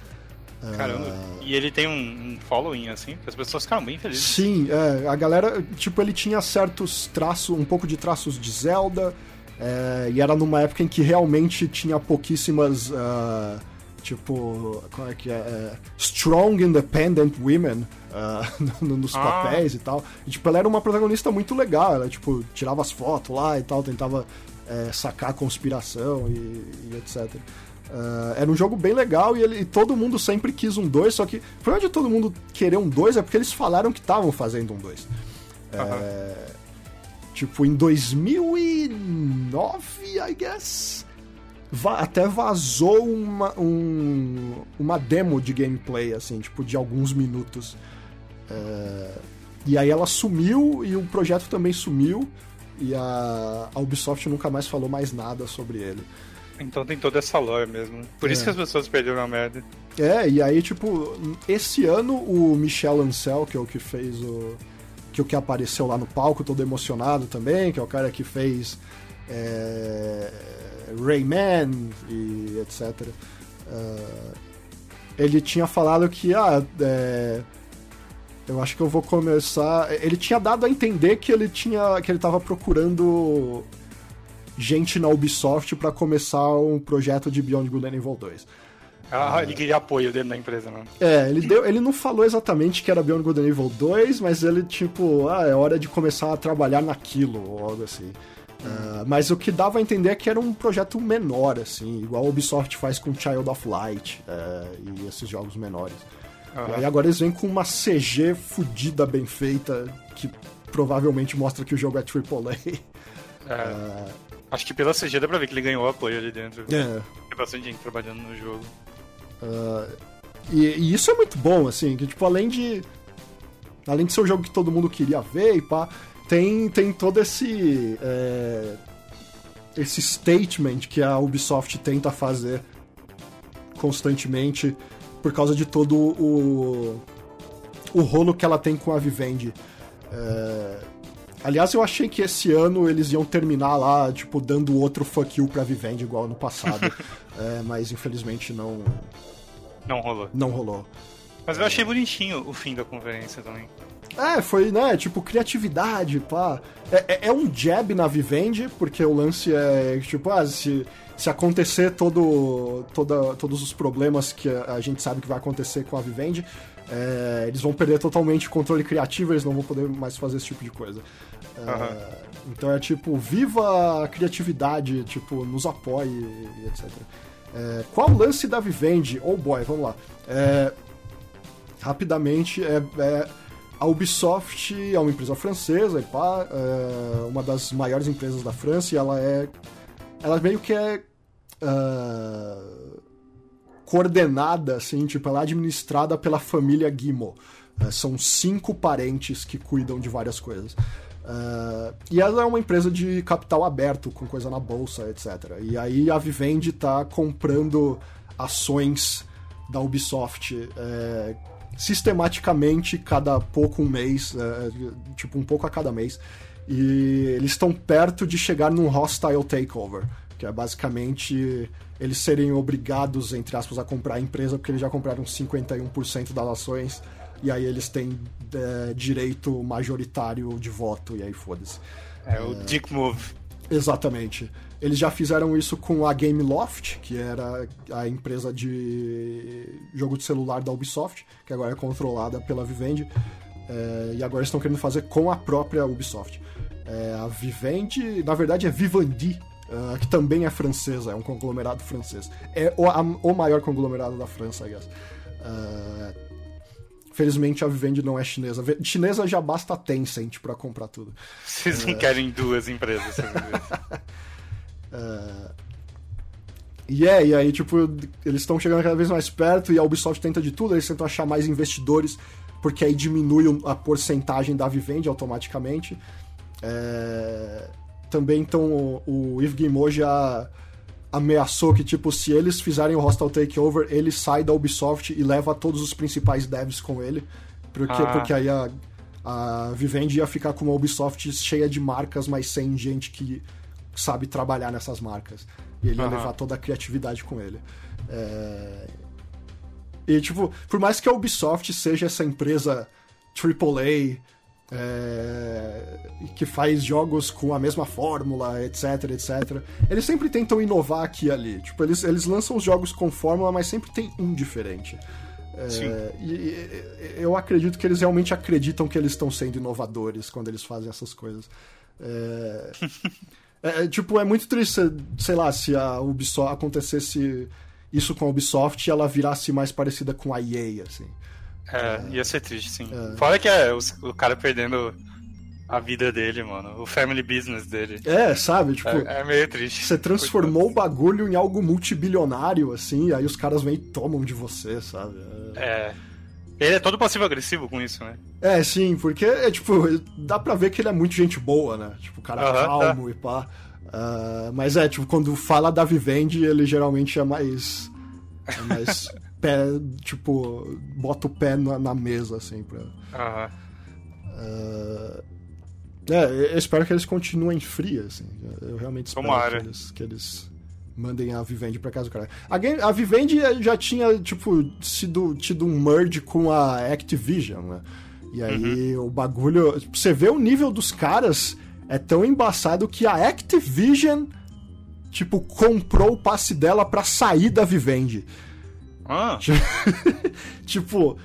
Caramba. Uh... E ele tem um, um, following, assim, que as pessoas ficaram bem felizes. Sim, é, a galera, tipo, ele tinha certos traços, um pouco de traços de Zelda, é, e era numa época em que realmente tinha pouquíssimas. Uh, tipo, como é que é? é strong Independent Women uh, nos ah. papéis e tal. E, tipo, ela era uma protagonista muito legal, ela, tipo, tirava as fotos lá e tal, tentava é, sacar a conspiração e, e etc. Uh, era um jogo bem legal e, ele, e, todo mundo sempre quis um 2, só que o problema de todo mundo querer um 2 é porque eles falaram que estavam fazendo um 2. Uhum. É, tipo, em 2009, I guess, va até vazou uma, um, uma demo de gameplay, assim, tipo, de alguns minutos. É, e aí ela sumiu e o projeto também sumiu e a, a Ubisoft nunca mais falou mais nada sobre ele. Então tem toda essa lore mesmo. Por é. isso que as pessoas perderam a merda. É, e aí, tipo, esse ano o Michel Ancel, que é o que fez o. que é o que apareceu lá no palco, todo emocionado também, que é o cara que fez. É, Rayman e etc. Uh, ele tinha falado que, ah, é, eu acho que eu vou começar. Ele tinha dado a entender que ele tinha. que ele tava procurando gente na Ubisoft para começar um projeto de Beyond Good and Evil 2. Ah, é. ele queria apoio dentro da empresa, né? É, ele, deu, ele não falou exatamente que era Beyond Good and Evil 2, mas ele, tipo, ah, é hora de começar a trabalhar naquilo, ou algo assim. Uh, mas o que dava a entender é que era um projeto menor, assim, igual a Ubisoft faz com Child of Light uh, e esses jogos menores. Uhum. E agora eles vêm com uma CG fodida bem feita, que provavelmente mostra que o jogo é AAA. É. Uh, Acho que pela CG dá pra ver que ele ganhou apoio ali dentro. É. Tem bastante gente trabalhando no jogo. Uh, e, e, isso é muito bom, assim, que tipo, além de. Além de ser um jogo que todo mundo queria ver e pá, tem, tem todo esse. É, esse statement que a Ubisoft tenta fazer constantemente por causa de todo o, o rolo que ela tem com a Vivendi. É... Aliás, eu achei que esse ano eles iam terminar lá, tipo, dando outro fuck you pra Vivendi, igual no passado. é, mas infelizmente não. Não rolou. Não rolou. Mas eu achei bonitinho o fim da conferência também. É, foi, né, tipo, criatividade, pá. É, é, é, um jab na Vivendi, porque o lance é, tipo, ah, se, se acontecer todo, toda, todos os problemas que a, a gente sabe que vai acontecer com a Vivendi, é, eles vão perder totalmente o controle criativo, eles não vão poder mais fazer esse tipo de coisa. Uhum. Então é tipo, viva a criatividade, tipo, nos apoie e etc. É, qual o lance da Vivendi? Oh boy, vamos lá. É, rapidamente, é, é, a Ubisoft é uma empresa francesa, pá, é uma das maiores empresas da França, e ela é. Ela meio que é. Uh, coordenada, assim, tipo, ela é administrada pela família Guimau. Uh, são cinco parentes que cuidam de várias coisas. Uh, e ela é uma empresa de capital aberto, com coisa na bolsa, etc. E aí a Vivendi está comprando ações da Ubisoft é, sistematicamente, cada pouco um mês, é, tipo um pouco a cada mês. E eles estão perto de chegar num hostile takeover, que é basicamente eles serem obrigados, entre aspas, a comprar a empresa, porque eles já compraram 51% das ações e aí eles têm é, direito majoritário de voto, e aí foda-se. É, o é... Dick Move. Exatamente. Eles já fizeram isso com a Gameloft, que era a empresa de jogo de celular da Ubisoft, que agora é controlada pela Vivendi. É, e agora estão querendo fazer com a própria Ubisoft. É, a Vivendi, na verdade, é Vivendi, uh, que também é francesa, é um conglomerado francês. É o, a, o maior conglomerado da França, I guess. Uh, Felizmente a Vivendi não é chinesa. Chinesa já basta a Tencent pra comprar tudo. Vocês não é... querem duas empresas. E é, e aí, tipo, eles estão chegando cada vez mais perto e a Ubisoft tenta de tudo, eles tentam achar mais investidores, porque aí diminui a porcentagem da Vivendi automaticamente. É... Também, então, o Yves Guillemot já ameaçou que, tipo, se eles fizerem o Hostile Takeover, ele sai da Ubisoft e leva todos os principais devs com ele. Porque, ah. porque aí a, a Vivendi ia ficar com uma Ubisoft cheia de marcas, mas sem gente que sabe trabalhar nessas marcas. E ele ia levar toda a criatividade com ele. É... E, tipo, por mais que a Ubisoft seja essa empresa AAA é, que faz jogos com a mesma fórmula, etc, etc. Eles sempre tentam inovar aqui e ali. Tipo, eles, eles lançam os jogos com fórmula, mas sempre tem um diferente. É, e, e, eu acredito que eles realmente acreditam que eles estão sendo inovadores quando eles fazem essas coisas. É, é, tipo, é muito triste, sei lá, se a Ubisoft acontecesse isso com a Ubisoft e ela virasse mais parecida com a EA, assim. É, ia ser triste, sim. É. Fora que é o, o, cara perdendo a vida dele, mano. O family business dele. É, sabe? Tipo, é, é meio triste. Você transformou o bagulho em algo multibilionário, assim, aí os caras vêm e tomam de você, sabe? É. é. Ele é todo passivo-agressivo com isso, né? É, sim, porque é tipo, dá pra ver que ele é muito gente boa, né? Tipo, o cara -huh, calmo e pá. Uh, mas é, tipo, quando fala da Vivendi, ele geralmente é mais. É mais pé, tipo, bota o pé na, na mesa, assim, pra. Uhum. Uh, é, eu espero que eles continuem frios, assim. Eu realmente espero que eles, que eles, mandem a Vivendi pra casa do cara. A, a Vivendi já tinha, tipo, sido, tido um merge com a Activision, né? E aí uhum. o bagulho. Você vê o nível dos caras é tão embaçado que a Activision, tipo, comprou o passe dela pra sair da Vivendi. Ah. tipo,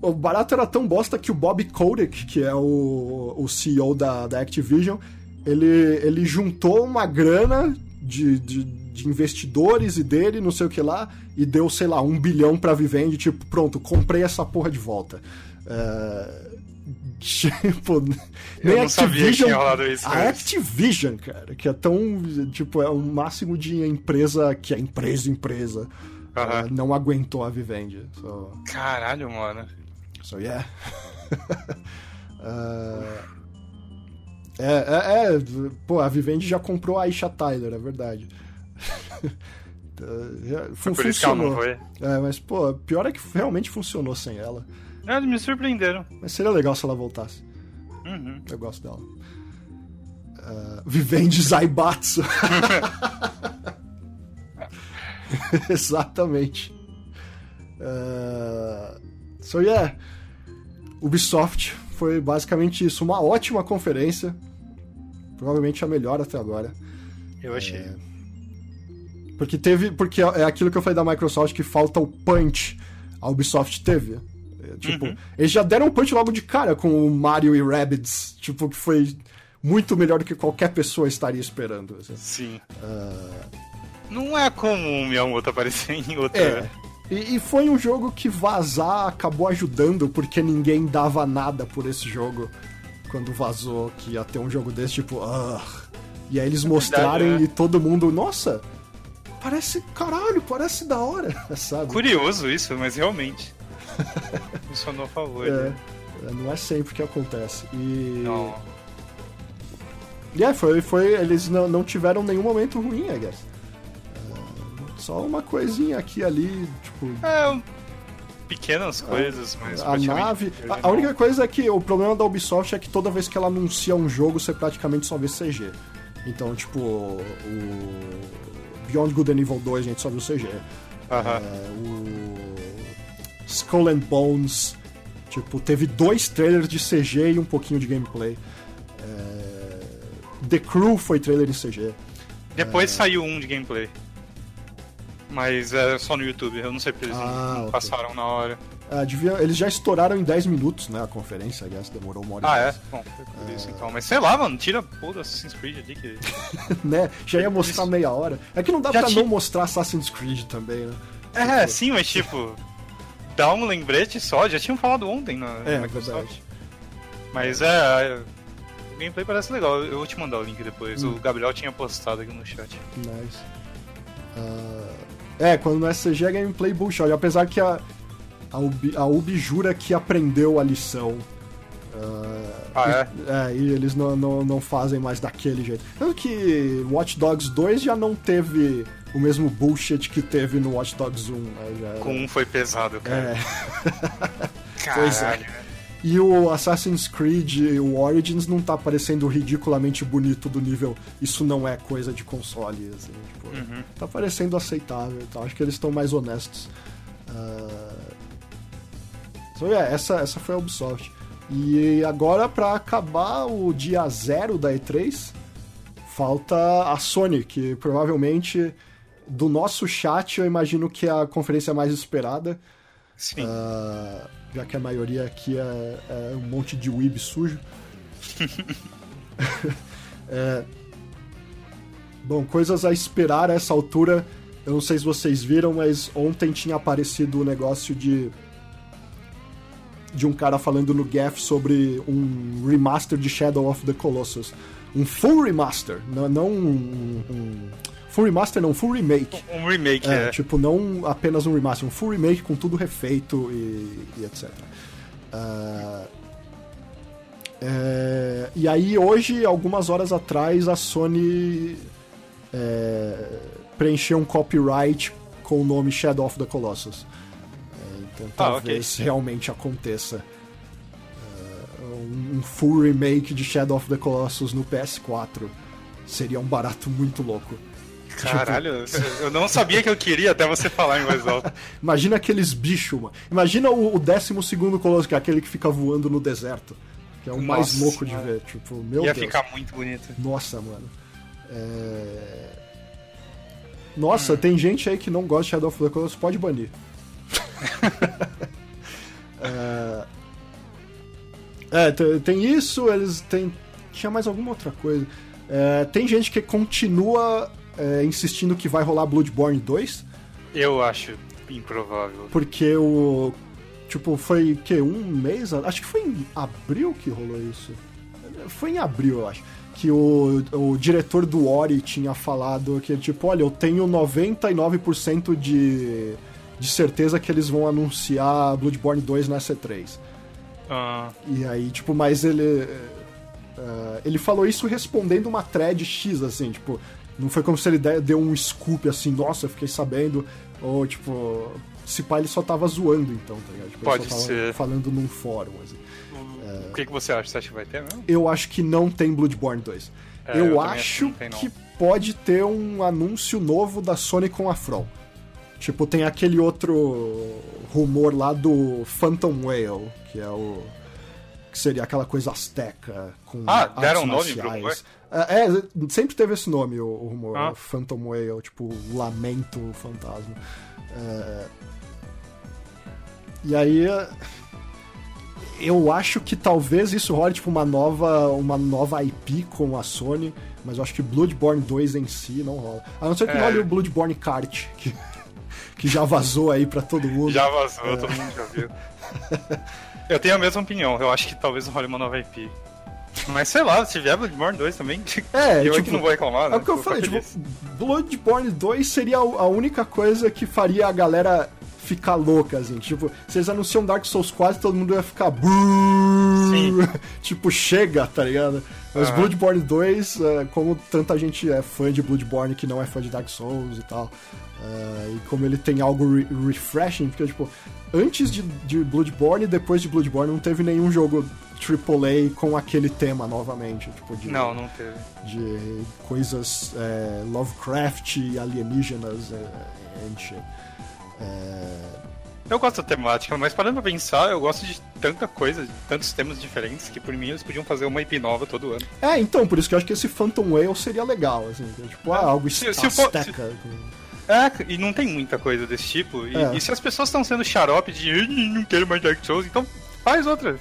o barato era tão bosta que o Bob Kotick, que é o, o CEO da, da Activision, ele, ele juntou uma grana de, de, de, investidores e dele, não sei o que lá, e deu, sei lá, um bilhão pra Vivendi, tipo, pronto, comprei essa porra de volta. É... Tipo, nem Eu Activision. Isso, a Activision, cara, que é tão. Tipo, é o máximo de empresa que é empresa, empresa. Não aguentou a Vivendi. So... Caralho, mano. So, yeah. uh... É, é, é, pô, a Vivendi já comprou a Aisha Tyler, é verdade. Fun por funcionou. Isso que É, mas, pô, pior é que realmente funcionou sem ela. É, me surpreenderam. Mas seria legal se ela voltasse. Uhum. Eu gosto dela. Uh, Vivendi Zaibatsu. Exatamente. Uh, so, yeah. Ubisoft foi basicamente isso. Uma ótima conferência. Provavelmente a melhor até agora. Eu achei. É... Porque teve. Porque é aquilo que eu falei da Microsoft que falta o punch. A Ubisoft teve. É, tipo, uhum. eles já deram um punch logo de cara com o Mario e Rabbids. Tipo, que foi muito melhor do que qualquer pessoa estaria esperando. Assim. Sim. Uh... Não é comum Miyamoto aparecer em outra. É. E, e, foi um jogo que vazar acabou ajudando, porque ninguém dava nada por esse jogo quando vazou que ia ter um jogo desse, tipo, e aí eles é mostraram verdade, né? e todo mundo, nossa, parece, caralho, parece da hora, sabe? Curioso isso, mas realmente. Funcionou a favor. É, né? É, não é sempre que acontece. E. Não. E é, foi, foi. Eles não, não tiveram nenhum momento ruim, I guess. Só uma coisinha aqui e ali, tipo. É, pequenas coisas, mas. A nave. A, a, única coisa é que o problema da Ubisoft é que toda vez que ela anuncia um jogo, você praticamente só vê CG. Então, tipo, o. Beyond Good and Evil 2 a gente só viu CG. Uh -huh. é, o. Skull and Bones. Tipo, teve dois trailers de CG e um pouquinho de gameplay. É... The Crew foi trailer de CG. Depois é... saiu um de gameplay. Mas é só no YouTube, eu não sei porque eles ah, okay. passaram na hora. Ah, devia, eles já estouraram em 10 minutos, né? A conferência, aliás, demorou uma hora Ah, é? Bom, foi por é... isso então. Mas sei lá, mano, tira pô do Assassin's Creed ali que. né? Já ia mostrar isso... meia hora. É que não dá já pra não mostrar Assassin's Creed também, né? É, tipo... sim, mas tipo. dá um lembrete só, já tinham falado ontem na, é, Microsoft. Verdade. Mas é. O gameplay parece legal, eu vou te mandar o link depois. Hum. O Gabriel tinha postado aqui no chat. Nice. Uh, é, quando não é CG é gameplay bullshit. Apesar que a, a, Ubi, a Ubi jura que aprendeu a lição. Uh, ah, e, é? é? e eles não, não, não fazem mais daquele jeito. Tanto que Watch Dogs 2 já não teve o mesmo bullshit que teve no Watch Dogs 1. Né? Já Com um foi pesado, cara. É. pois é. E o Assassin's Creed, o Origins, não tá parecendo ridiculamente bonito do nível. Isso não é coisa de console, assim, tipo, uhum. Tá parecendo aceitável e tal. Acho que eles estão mais honestos. Uh... So, yeah, essa, essa foi a Ubisoft. E agora, para acabar o dia zero da E3, falta a Sony, que provavelmente do nosso chat eu imagino que é a conferência mais esperada. Sim. Uh, já que a maioria aqui é, é um monte de weeb sujo. é, bom, coisas a esperar a essa altura. Eu não sei se vocês viram, mas ontem tinha aparecido o um negócio de. de um cara falando no Gaff sobre um remaster de Shadow of the Colossus. Um full remaster, não, não um, um Full remaster não, full remake. Um remake, é. é. Tipo, não apenas um remaster, um full remake com tudo refeito e, e etc. Uh, é, e aí, hoje, algumas horas atrás, a Sony é, preencheu um copyright com o nome Shadow of the Colossus. É, então, ah, talvez okay. realmente aconteça uh, um full remake de Shadow of the Colossus no PS4. Seria um barato muito louco. Caralho, tipo... eu não sabia que eu queria até você falar em voz alta. Imagina aqueles bichos, mano. Imagina o, o 12 colosso, que é aquele que fica voando no deserto. Que é o Nossa, mais louco de ver. Tipo, meu Ia Deus. ficar muito bonito. Nossa, mano. É... Nossa, hum. tem gente aí que não gosta de Shadow of the Colossus, pode banir. é... é, tem isso, eles têm. Tinha mais alguma outra coisa. É, tem gente que continua é, insistindo que vai rolar Bloodborne 2. Eu acho improvável. Porque o. Tipo, foi que um mês? Acho que foi em abril que rolou isso. Foi em abril, eu acho. Que o, o diretor do Ori tinha falado que, tipo, olha, eu tenho 99% de, de certeza que eles vão anunciar Bloodborne 2 na C3. Ah. E aí, tipo, mas ele Uh, ele falou isso respondendo uma thread X, assim, tipo, não foi como se ele deu um scoop assim, nossa, eu fiquei sabendo, ou tipo, se pá, ele só tava zoando então, tá ligado? Tipo, Pode ser. Falando num fórum, assim. O que, que você acha? Você acha que vai ter mesmo? Eu acho que não tem Bloodborne 2. É, eu, eu acho que, tem, que pode ter um anúncio novo da Sony com a From. Tipo, tem aquele outro rumor lá do Phantom Whale, que é o. que seria aquela coisa asteca com. Ah, deram nome pro rumor? É, é, sempre teve esse nome, o, o rumor. Ah. Phantom Whale, tipo, Lamento Fantasma. É... E aí eu acho que talvez isso role tipo uma nova, uma nova IP com a Sony, mas eu acho que Bloodborne 2 em si não rola. A não ser que é. role o Bloodborne Kart, que, que já vazou aí para todo mundo. Já vazou, é. todo mundo já viu. eu tenho a mesma opinião, eu acho que talvez role uma nova IP. Mas sei lá, se vier Bloodborne 2 também, é, eu tipo, é que não vou reclamar, né? É o que eu falei, tipo, Bloodborne 2 seria a única coisa que faria a galera ficar louca, assim. Tipo, se eles anunciam Dark Souls 4, todo mundo ia ficar. Sim. tipo, chega, tá ligado? Mas uhum. Bloodborne 2, é, como tanta gente é fã de Bloodborne que não é fã de Dark Souls e tal, uh, e como ele tem algo re refreshing, porque, tipo, antes de, de Bloodborne e depois de Bloodborne não teve nenhum jogo AAA com aquele tema novamente. Tipo, de, não, não teve. De coisas é, Lovecraft, alienígenas é, shit. É... Eu gosto da temática, mas parando pra pensar, eu gosto de tanta coisa, de tantos temas diferentes, que por mim eles podiam fazer uma IP nova todo ano. É, então, por isso que eu acho que esse Phantom Whale seria legal, assim, tipo, ah, algo se, se, for, se, É, e não tem muita coisa desse tipo. E, é. e se as pessoas estão sendo xarope de não quero mais Dark Souls, então faz outra.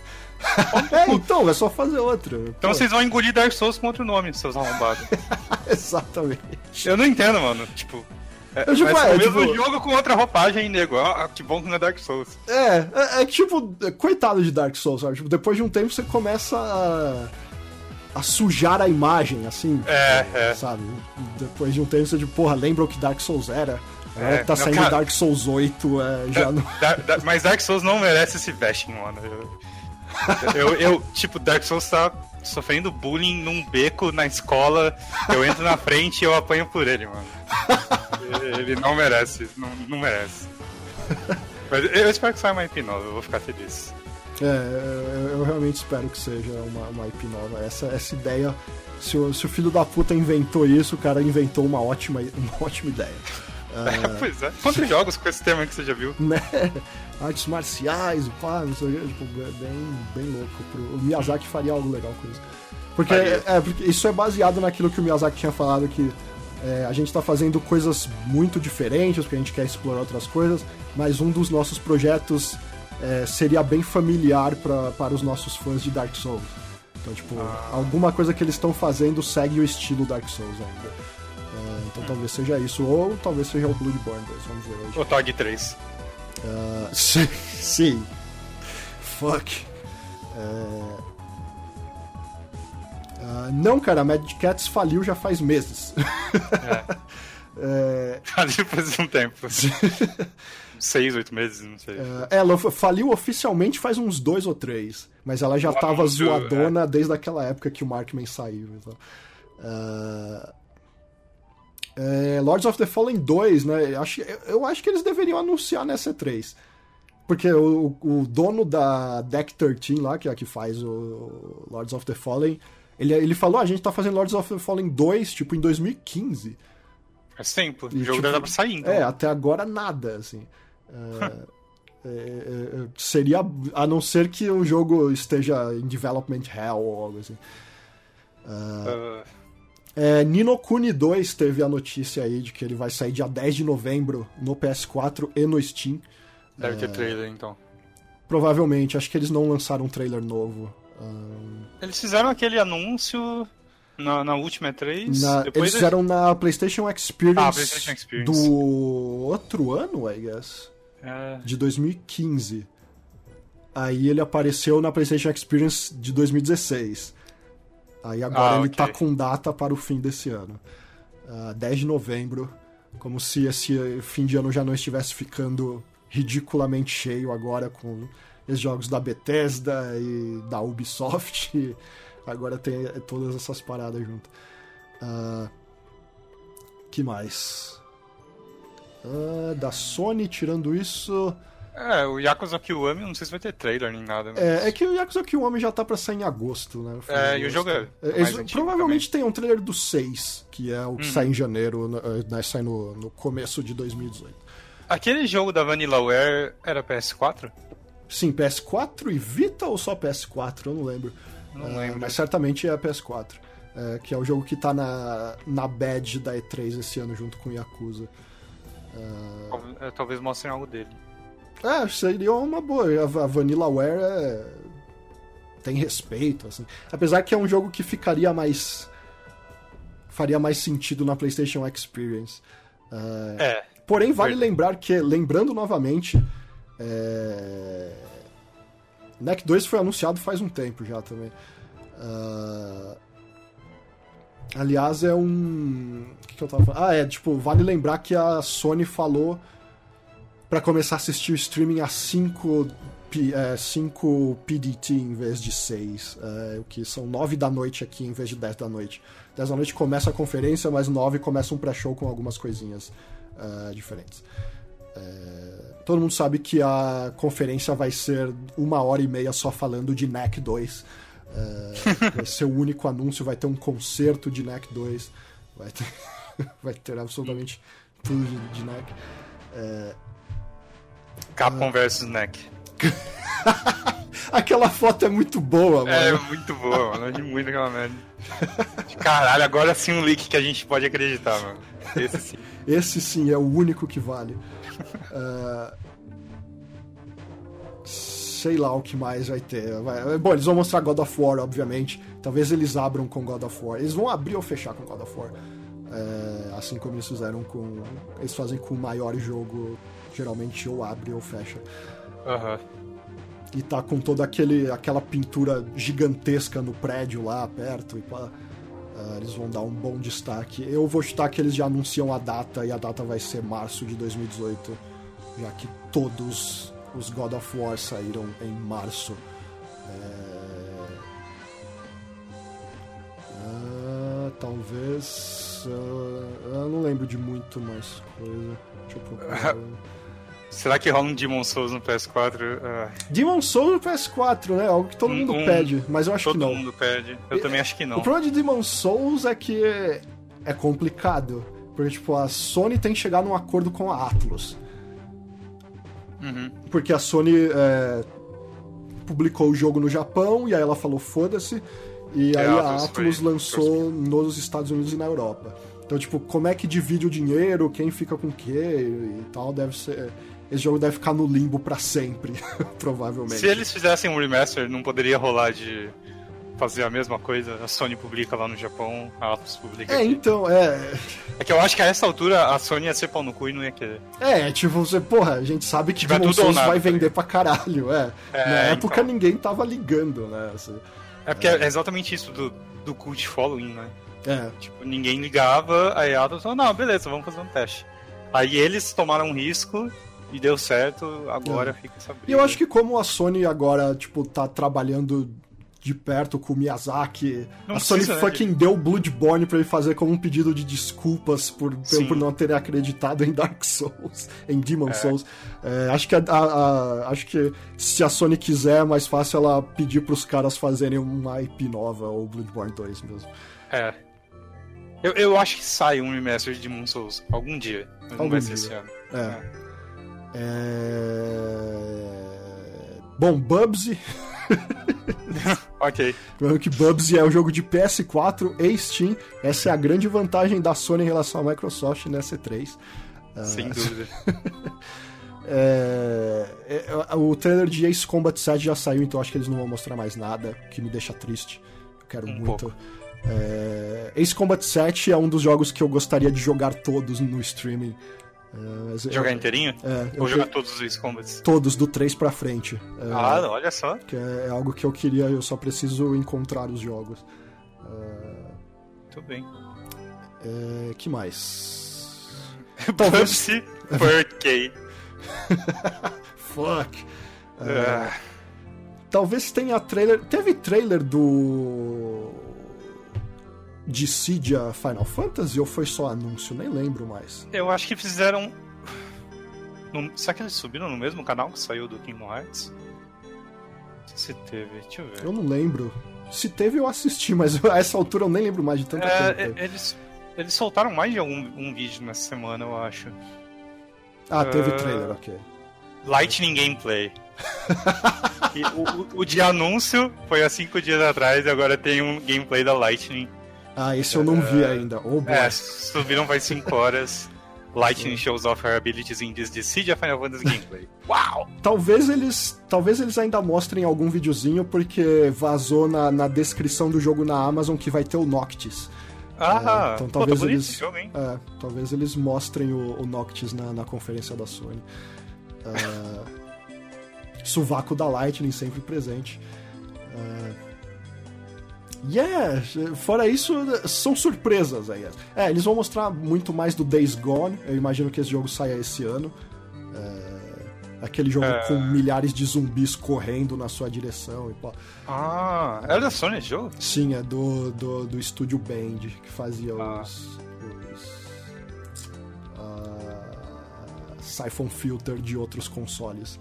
é, então, é só fazer outra. Então Pô. vocês vão engolir Dark Souls com outro nome, seus arrombados. Exatamente. Eu não entendo, mano. Tipo, é, eu, tipo, mas é, o mesmo tipo... jogo com outra roupagem, nego. Ah, que bom que não é Dark Souls. É, é, é tipo, coitado de Dark Souls, sabe? Tipo, depois de um tempo você começa a, a sujar a imagem, assim. É, é. Sabe? Depois de um tempo você, tipo, porra, lembra o que Dark Souls era? É, é tá saindo cara... Dark Souls 8, é, já não... Da, da, mas Dark Souls não merece esse vesting, mano. Eu, eu, eu, tipo, Dark Souls tá sofrendo bullying num beco na escola. Eu entro na frente e eu apanho por ele, mano. Ele não merece, não, não merece. Mas eu espero que saia uma IP nova, eu vou ficar feliz. É, eu, realmente espero que seja uma, uma IP nova. Essa, essa ideia, se o, se o filho da puta inventou isso, o cara inventou uma ótima, uma ótima ideia. É, pois é. Quantos jogos com esse tema que você já viu? Né? Artes marciais, pá, não sei, tipo, é bem, bem louco. O Miyazaki faria algo legal com isso. Porque, é, porque isso é baseado naquilo que o Miyazaki tinha falado que é, a gente está fazendo coisas muito diferentes, porque a gente quer explorar outras coisas, mas um dos nossos projetos é, seria bem familiar pra, para os nossos fãs de Dark Souls. Então, tipo, ah. alguma coisa que eles estão fazendo segue o estilo Dark Souls ainda. É, então hum. talvez seja isso, ou talvez seja o Bloodborne 2, vamos ver hoje. O Tog 3. Uh, sim, sim. Fuck. É... Uh, não, cara, a Mad Cats faliu já faz meses. É. é... Faliu faz um tempo. Seis, oito meses, não sei. Uh, ela faliu oficialmente faz uns dois ou três. Mas ela já estava zoadona é. desde aquela época que o Markman saiu. Então. Uh, é, Lords of the Fallen 2, né? Eu acho, eu acho que eles deveriam anunciar nessa E3. Porque o, o dono da Deck 13 lá, que é a que faz o Lords of the Fallen, ele, ele falou, ah, a gente tá fazendo Lords of the Fallen 2, tipo, em 2015. Faz tempo, e, o jogo tipo, deve estar saindo. É, até agora nada, assim. É, é, é, seria, a não ser que o jogo esteja em development hell ou algo assim. Uh, é, Nino Kuni 2 teve a notícia aí de que ele vai sair dia 10 de novembro no PS4 e no Steam. Deve ter trailer então. Provavelmente, acho que eles não lançaram um trailer novo. Eles fizeram aquele anúncio na, na última E3. Na, eles fizeram na PlayStation Experience, ah, PlayStation Experience, do outro ano, I guess. É... De 2015. Aí ele apareceu na PlayStation Experience de 2016. Aí agora ah, ele tá com data para o fim desse ano. Uh, ah, 10 de novembro. Como se esse fim de ano já não estivesse ficando ridiculamente cheio agora com os jogos da Bethesda e da Ubisoft Agora tem todas essas paradas junto. Uh, que mais? Uh, da Sony, tirando isso. É, o Yakuza Kiwami, não sei se vai ter trailer nem nada. Mas... É, é que o Yakuza Kiwami já tá pra sair em agosto, né? É, e o jogo é. é provavelmente também. tem um trailer do 6, que é o que hum. sai em janeiro, né, sai no, no começo de 2018. Aquele jogo da Vanillaware era PS4? Sim, PS4 e Vita ou só PS4? Eu não lembro. Não uh, lembro. Mas certamente é PS4. É, que é o jogo que tá na, na badge da E3 esse ano junto com Yakuza. Uh... Talvez mostrem algo dele. É, seria uma boa. A Vanillaware é... tem respeito, assim. Apesar que é um jogo que ficaria mais. faria mais sentido na PlayStation Experience. Uh... É. Porém, vale lembrar que, lembrando novamente. É... NEC 2 foi anunciado faz um tempo já também. Uh... Aliás, é um. O que, que eu tava falando? Ah, é, tipo, vale lembrar que a Sony falou para começar a assistir o streaming a 5 é, 5 PDT em vez de 6, é, o que são 9 da noite aqui em vez de 10 da noite. 10 da noite começa a conferência, mas 9 começa um pré-show com algumas coisinhas uh, diferentes. É, todo mundo sabe que a conferência vai ser uma hora e meia só falando de NEC 2. É, vai ser o único anúncio, vai ter um concerto de NEC 2. Vai ter, vai ter absolutamente tudo de, de NEC. É, Capcom vs NEC. aquela foto é muito boa, é, mano. É, muito boa, mano. Eu muito aquela merda. Caralho, agora sim um leak que a gente pode acreditar, mano. Esse sim. Esse sim é o único que vale. Uh... Sei lá o que mais vai ter. Bom, eles vão mostrar God of War, obviamente. Talvez eles abram com God of War. Eles vão abrir ou fechar com God of War. É, assim como eles fizeram com. Eles fazem com o maior jogo geralmente ou abre ou fecha. Uhum. E tá com toda aquele, aquela pintura gigantesca no prédio lá perto e pá. Uh, eles vão dar um bom destaque. Eu vou chutar que eles já anunciam a data e a data vai ser março de 2018, já que todos os God of War saíram em março. É... Uh, talvez. Uh, eu não lembro de muito mais coisa. Será que rola um Demon Souls no PS4? Uh... Demon Souls no PS4, né? Algo que todo um, mundo pede, mas eu acho que não. Todo mundo pede. Eu e, também acho que não. O problema de Demon Souls é que é complicado. Porque, tipo, a Sony tem que chegar num acordo com a Atlus. Uhum. Porque a Sony é, publicou o jogo no Japão e aí ela falou foda-se. E é, aí a Atlus lançou nos Estados Unidos e na Europa. Então, tipo, como é que divide o dinheiro, quem fica com o quê e tal, deve ser esse jogo deve ficar no limbo para sempre, provavelmente. Se eles fizessem um remaster, não poderia rolar de fazer a mesma coisa. A Sony publica lá no Japão, a Atlus publica É, aqui. então, é... É que eu acho que a essa altura a Sony ia ser pau no cu e não ia querer. É, tipo, você, porra, a gente sabe que Demon Souls vai vender tá pra caralho, é. é Na época então. ninguém tava ligando, né? Assim, é porque é. é exatamente isso do, do cult following, né? É. Tipo, ninguém ligava, aí a Atlus falou, não, beleza, vamos fazer um teste. Aí eles tomaram um risco e deu certo, agora é. fica essa E eu acho que como a Sony agora, tipo, tá trabalhando de perto com o Miyazaki, não a Sony né, fucking né? deu Bloodborne para ele fazer como um pedido de desculpas por, por não ter acreditado em Dark Souls, em Demon é. Souls. É, acho, que a, a, a, acho que se a Sony quiser, é mais fácil ela pedir pros caras fazerem uma IP nova, ou Bloodborne 2 mesmo. É. Eu, eu acho que sai um remaster de Demon Souls algum dia. Mas algum não vai ser esse ano. É. é. É... Bom, Bubsy. ok. Lembrando que Bubsy é um jogo de PS4 e Steam. Essa é a grande vantagem da Sony em relação à Microsoft nessa E3. Sem uh... dúvida. é... É... O trailer de Ace Combat 7 já saiu, então acho que eles não vão mostrar mais nada, o que me deixa triste. Eu quero um muito. É... Ace Combat 7 é um dos jogos que eu gostaria de jogar todos no streaming. É, jogar eu, inteirinho? É, Ou jogar todos os combats? Todos, do 3 pra frente. É, ah, olha só. Que é, é, algo que eu queria, eu só preciso encontrar os jogos. Muito bem. É, que mais? Talvez... Porque... Fuck. É, talvez tenha trailer... Teve trailer do Dissidia Final Fantasy ou foi só anúncio? Nem lembro mais. Eu acho que fizeram. No... Será que eles subiram no mesmo canal que saiu do Kingdom Hearts? Não sei se teve, deixa eu ver. Eu não lembro. Se teve, eu assisti, mas a essa altura eu nem lembro mais de tanta é, coisa. Eles, eles soltaram mais de algum um vídeo nessa semana, eu acho. Ah, teve uh... trailer, ok. Lightning Gameplay. o, o, o, de anúncio foi há cinco dias atrás e agora tem um gameplay da Lightning. Ah, esse eu não vi ainda. Oh, é, subiram faz 5 horas. Lightning shows off her abilities in this Dissidia Final Fantasy gameplay. Uau! Talvez eles, talvez eles ainda mostrem algum videozinho, porque vazou na, na descrição do jogo na Amazon que vai ter o Noctis. Ah, é, então talvez Pô, tá eles, jogo, é, talvez eles mostrem o, o Noctis na, na conferência da Sony. Suvaco da Lightning sempre presente. Uh, Yeah, fora isso, são surpresas aí. É, eles vão mostrar muito mais do Days Gone. Eu imagino que esse jogo saia esse ano. É, aquele jogo é... com milhares de zumbis correndo na sua direção e pô. Ah, é da Sony esse jogo? Sim, é do, do, do estúdio Band, que fazia ah. os. os uh, Siphon Filter de outros consoles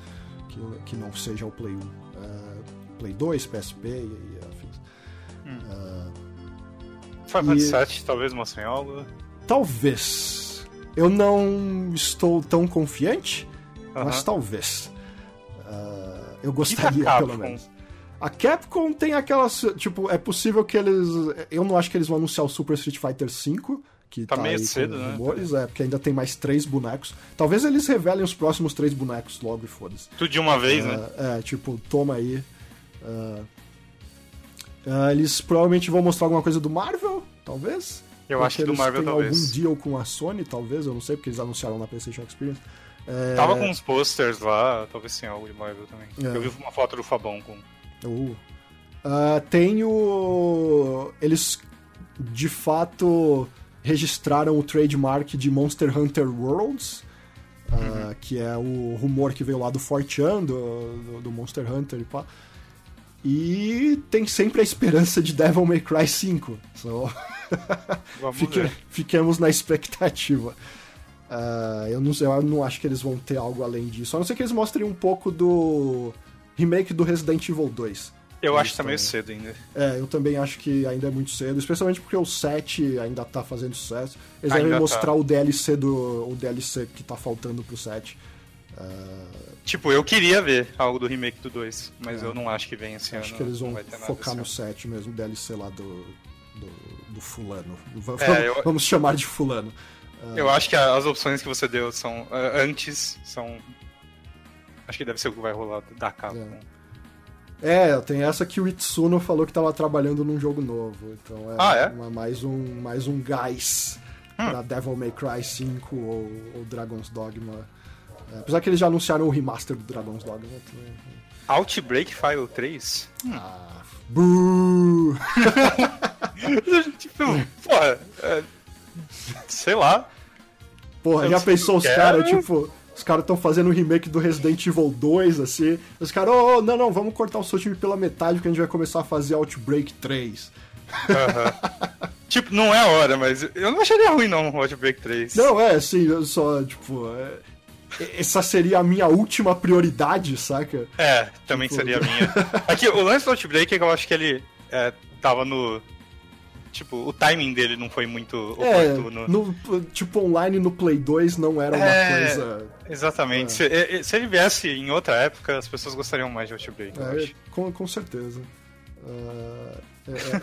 que, que não seja o Play 1. Uh, é, Play 2, PSP e Hum. Uh, Final Fantasy VII talvez mostrem algo? Talvez. Eu não estou tão confiante, uh -huh. mas talvez. Uh, eu gostaria, pelo menos. A Capcom tem aquelas. Tipo, é possível que eles. Eu não acho que eles vão anunciar o Super Street Fighter V. Que tá, tá meio cedo, né? Rumores, é, porque ainda tem mais três bonecos. Talvez eles revelem os próximos três bonecos logo e foda-se. Tudo de uma vez, uh, né? É, tipo, toma aí. Uh, Uh, eles provavelmente vão mostrar alguma coisa do Marvel, talvez. Eu acho que do Marvel talvez. algum deal com a Sony, talvez, eu não sei, porque eles anunciaram na PlayStation Experience. É... Tava com uns posters lá, talvez sim, algo de Marvel também. É. Eu vi uma foto do Fabão com. Uh. Uh, tem o. Eles de fato registraram o trademark de Monster Hunter Worlds. Uh, uhum. Que é o rumor que veio lá do Fortean, do, do, do Monster Hunter e pá. E tem sempre a esperança de Devil May Cry 5. So... Fique, fiquemos na expectativa. Uh, eu, não, eu não acho que eles vão ter algo além disso. A não ser que eles mostrem um pouco do remake do Resident Evil 2. Eu acho que tá meio cedo ainda. É, eu também acho que ainda é muito cedo, especialmente porque o 7 ainda tá fazendo sucesso. Eles ainda devem mostrar tá. o DLC do o DLC que tá faltando pro 7. Uh, Tipo, eu queria ver algo do remake do 2, mas é. eu não acho que vem esse acho ano. Acho que eles vão focar no 7 mesmo, DLC lá do, do, do fulano. Vamos, é, eu... vamos, chamar de fulano. Uh... Eu acho que as opções que você deu são uh, antes são. Acho que deve ser o que vai rolar da Capcom. É. é, tem essa que o Itsuno falou que estava trabalhando num jogo novo. Então é, ah, é? Uma, mais, um, mais um gás hum. pra Devil May Cry 5 ou, ou Dragon's Dogma é, apesar que eles já anunciaram o remaster do Dragon's Dogma. Né? Outbreak File 3? Hum. Ah, buuuu! tipo, porra, é, sei lá. Porra, já pensou os caras, tipo, os caras estão fazendo um remake do Resident Evil 2, assim. Os caras, oh, não, não, vamos cortar o seu time pela metade porque a gente vai começar a fazer Outbreak 3. Uhum. tipo, não é a hora, mas eu não acharia ruim não, Outbreak 3. Não, é, assim, eu só, tipo, é, essa seria a minha última prioridade, saca? É, também tipo... seria a minha. Aqui, o lance do Outbreak é que eu acho que ele é, tava no. Tipo, o timing dele não foi muito é, oportuno. No, tipo, online no Play 2 não era uma é, coisa. Exatamente. É. Se, se, ele viesse em outra época, as pessoas gostariam mais de Outbreak. É, com, com certeza. Uh,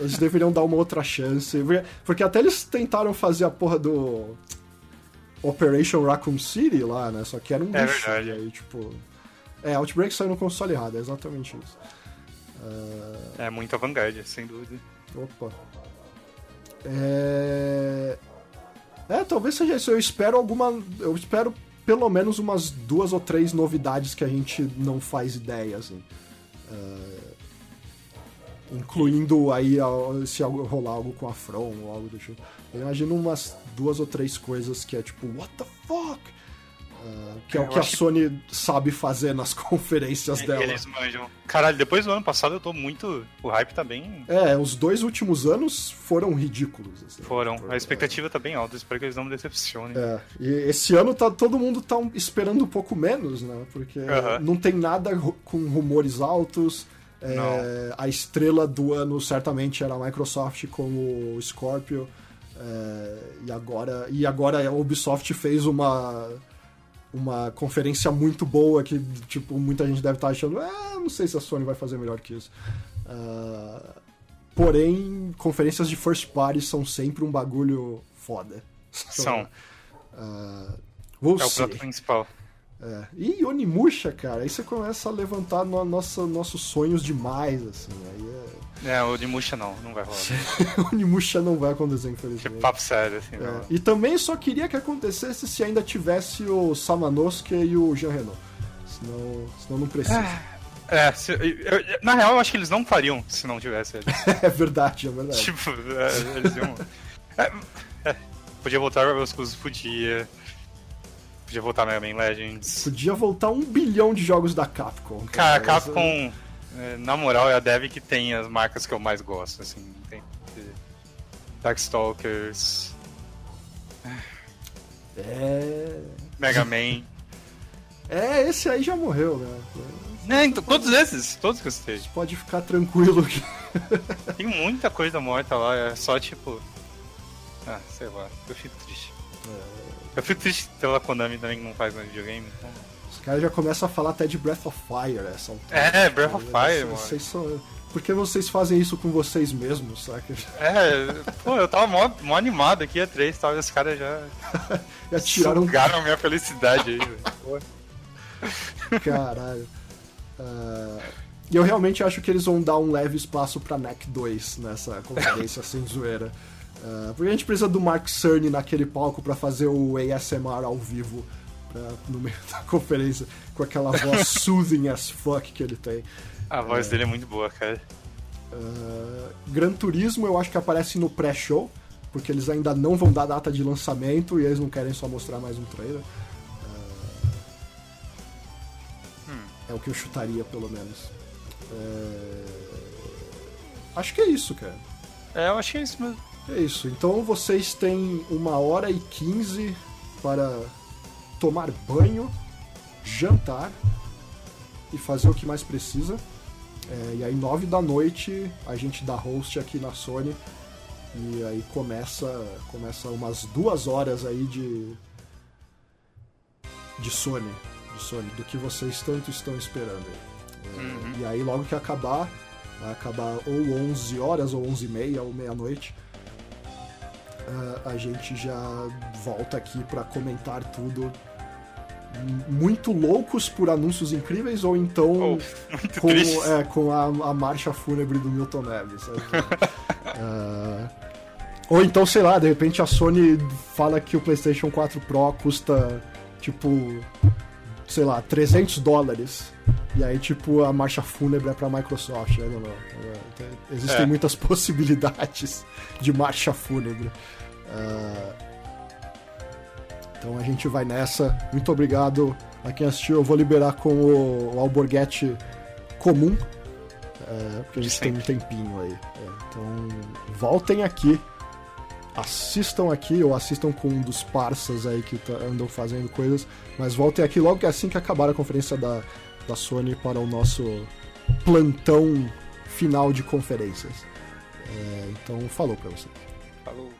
eles deveriam dar uma outra chance. Porque até eles tentaram fazer a porra do. Operation Raccoon City lá, né? Só que era um é lixo. Verdade. Aí, tipo. É, Outbreak saiu no console errado, é exatamente isso. Uh... É muito vanguard, sem dúvida. Opa. É... é, talvez seja isso. Eu espero alguma. Eu espero pelo menos umas duas ou três novidades que a gente não faz ideia, assim. Uh... Incluindo aí se rolar algo com a From ou algo do tipo. Eu imagino umas duas ou três coisas que é tipo, what the fuck? Uh, que é, é o que a Sony que... sabe fazer nas conferências dela. Eles manjam. Caralho, depois do ano passado eu tô muito. O hype tá bem. É, os dois últimos anos foram ridículos. Assim, foram. Por... A expectativa é... tá bem alta, espero que eles não me decepcionem. É, e esse ano tá, todo mundo tá esperando um pouco menos, né? Porque uh -huh. não tem nada com rumores altos. É, a estrela do ano certamente era a Microsoft com o Scorpio. É, e agora e agora a Ubisoft fez uma uma conferência muito boa que tipo muita gente deve estar achando ah, não sei se a Sony vai fazer melhor que isso. Uh, porém conferências de first party são sempre um bagulho foda. São. Uh, é o prato principal é. E Onimusha, cara, aí você começa a levantar no, nossa, nossos sonhos demais, assim. Aí é... é, Onimusha não, não vai rolar. Onimusha não vai acontecer, infelizmente. Tipo, papo sério, assim. É. E também só queria que acontecesse se ainda tivesse o Samanosuke e o Jean Renault. Senão, senão não precisa. É, é se, eu, na real eu acho que eles não fariam se não tivesse eles. é verdade, é verdade. Tipo, é, eles iam. É, podia voltar os coisas, podia. Podia voltar Mega Man Legends. Podia voltar um bilhão de jogos da Capcom. Cara, a Capcom, é, na moral, é a dev que tem as marcas que eu mais gosto, assim. Tem Darkstalkers. É. Mega Man. é, esse aí já morreu, né? É, então, todos esses, todos que eu citei. Pode ficar tranquilo que. Tem muita coisa morta lá, é só tipo. Ah, sei lá, eu fico triste. É. Eu fico triste pela Konami também que não faz no videogame. Então... Os caras já começam a falar até de Breath of Fire essa altura. É, Breath of Fire, mano. Vocês são... Por que vocês fazem isso com vocês mesmos, saca? É, pô, eu tava mó, mó animado aqui, a três tal, e os caras já. já tiraram. Sugaram a minha felicidade aí, velho. Caralho. Uh, e eu realmente acho que eles vão dar um leve espaço pra NEC 2 nessa conferência sem zoeira. Uh, porque a gente precisa do Mark Cerny naquele palco para fazer o ASMR ao vivo pra, no meio da conferência, com aquela voz soothing as fuck que ele tem. A voz uh, dele é muito boa, cara. Uh, Gran Turismo eu acho que aparece no pré-show, porque eles ainda não vão dar data de lançamento e eles não querem só mostrar mais um trailer. Hum. É o que eu chutaria, pelo menos. Acho que é isso, cara. É, eu acho que é isso mesmo. É isso. Então vocês têm uma hora e quinze para tomar banho, jantar e fazer o que mais precisa. É, e aí nove da noite a gente dá host aqui na Sony e aí começa começa umas duas horas aí de de Sony, de Sony, do que vocês tanto estão esperando. É, uhum. E aí logo que acabar, vai acabar ou 11 horas ou 11 e meia ou meia-noite uh, a gente já volta aqui para comentar tudo. Muito loucos por anúncios incríveis, ou então oh, com, é, com a, a, marcha fúnebre do Milton Neves. uh, ou então, sei lá, de repente a Sony fala que o PlayStation 4 Pro custa tipo, sei lá, 300 dólares. E aí, tipo, a marcha fúnebre é pra Microsoft. Não, não, não. Existem é. muitas possibilidades de marcha fúnebre. Uh, então a gente vai nessa. Muito obrigado a quem assistiu. Eu vou liberar com o, o Alborguete comum, uh, porque a gente tem um tempinho aí. É, então voltem aqui, assistam aqui ou assistam com um dos parceiros aí que tá, andam fazendo coisas, mas voltem aqui logo que assim que acabar a conferência da, da Sony para o nosso plantão final de conferências. É, então falou para você. Falou.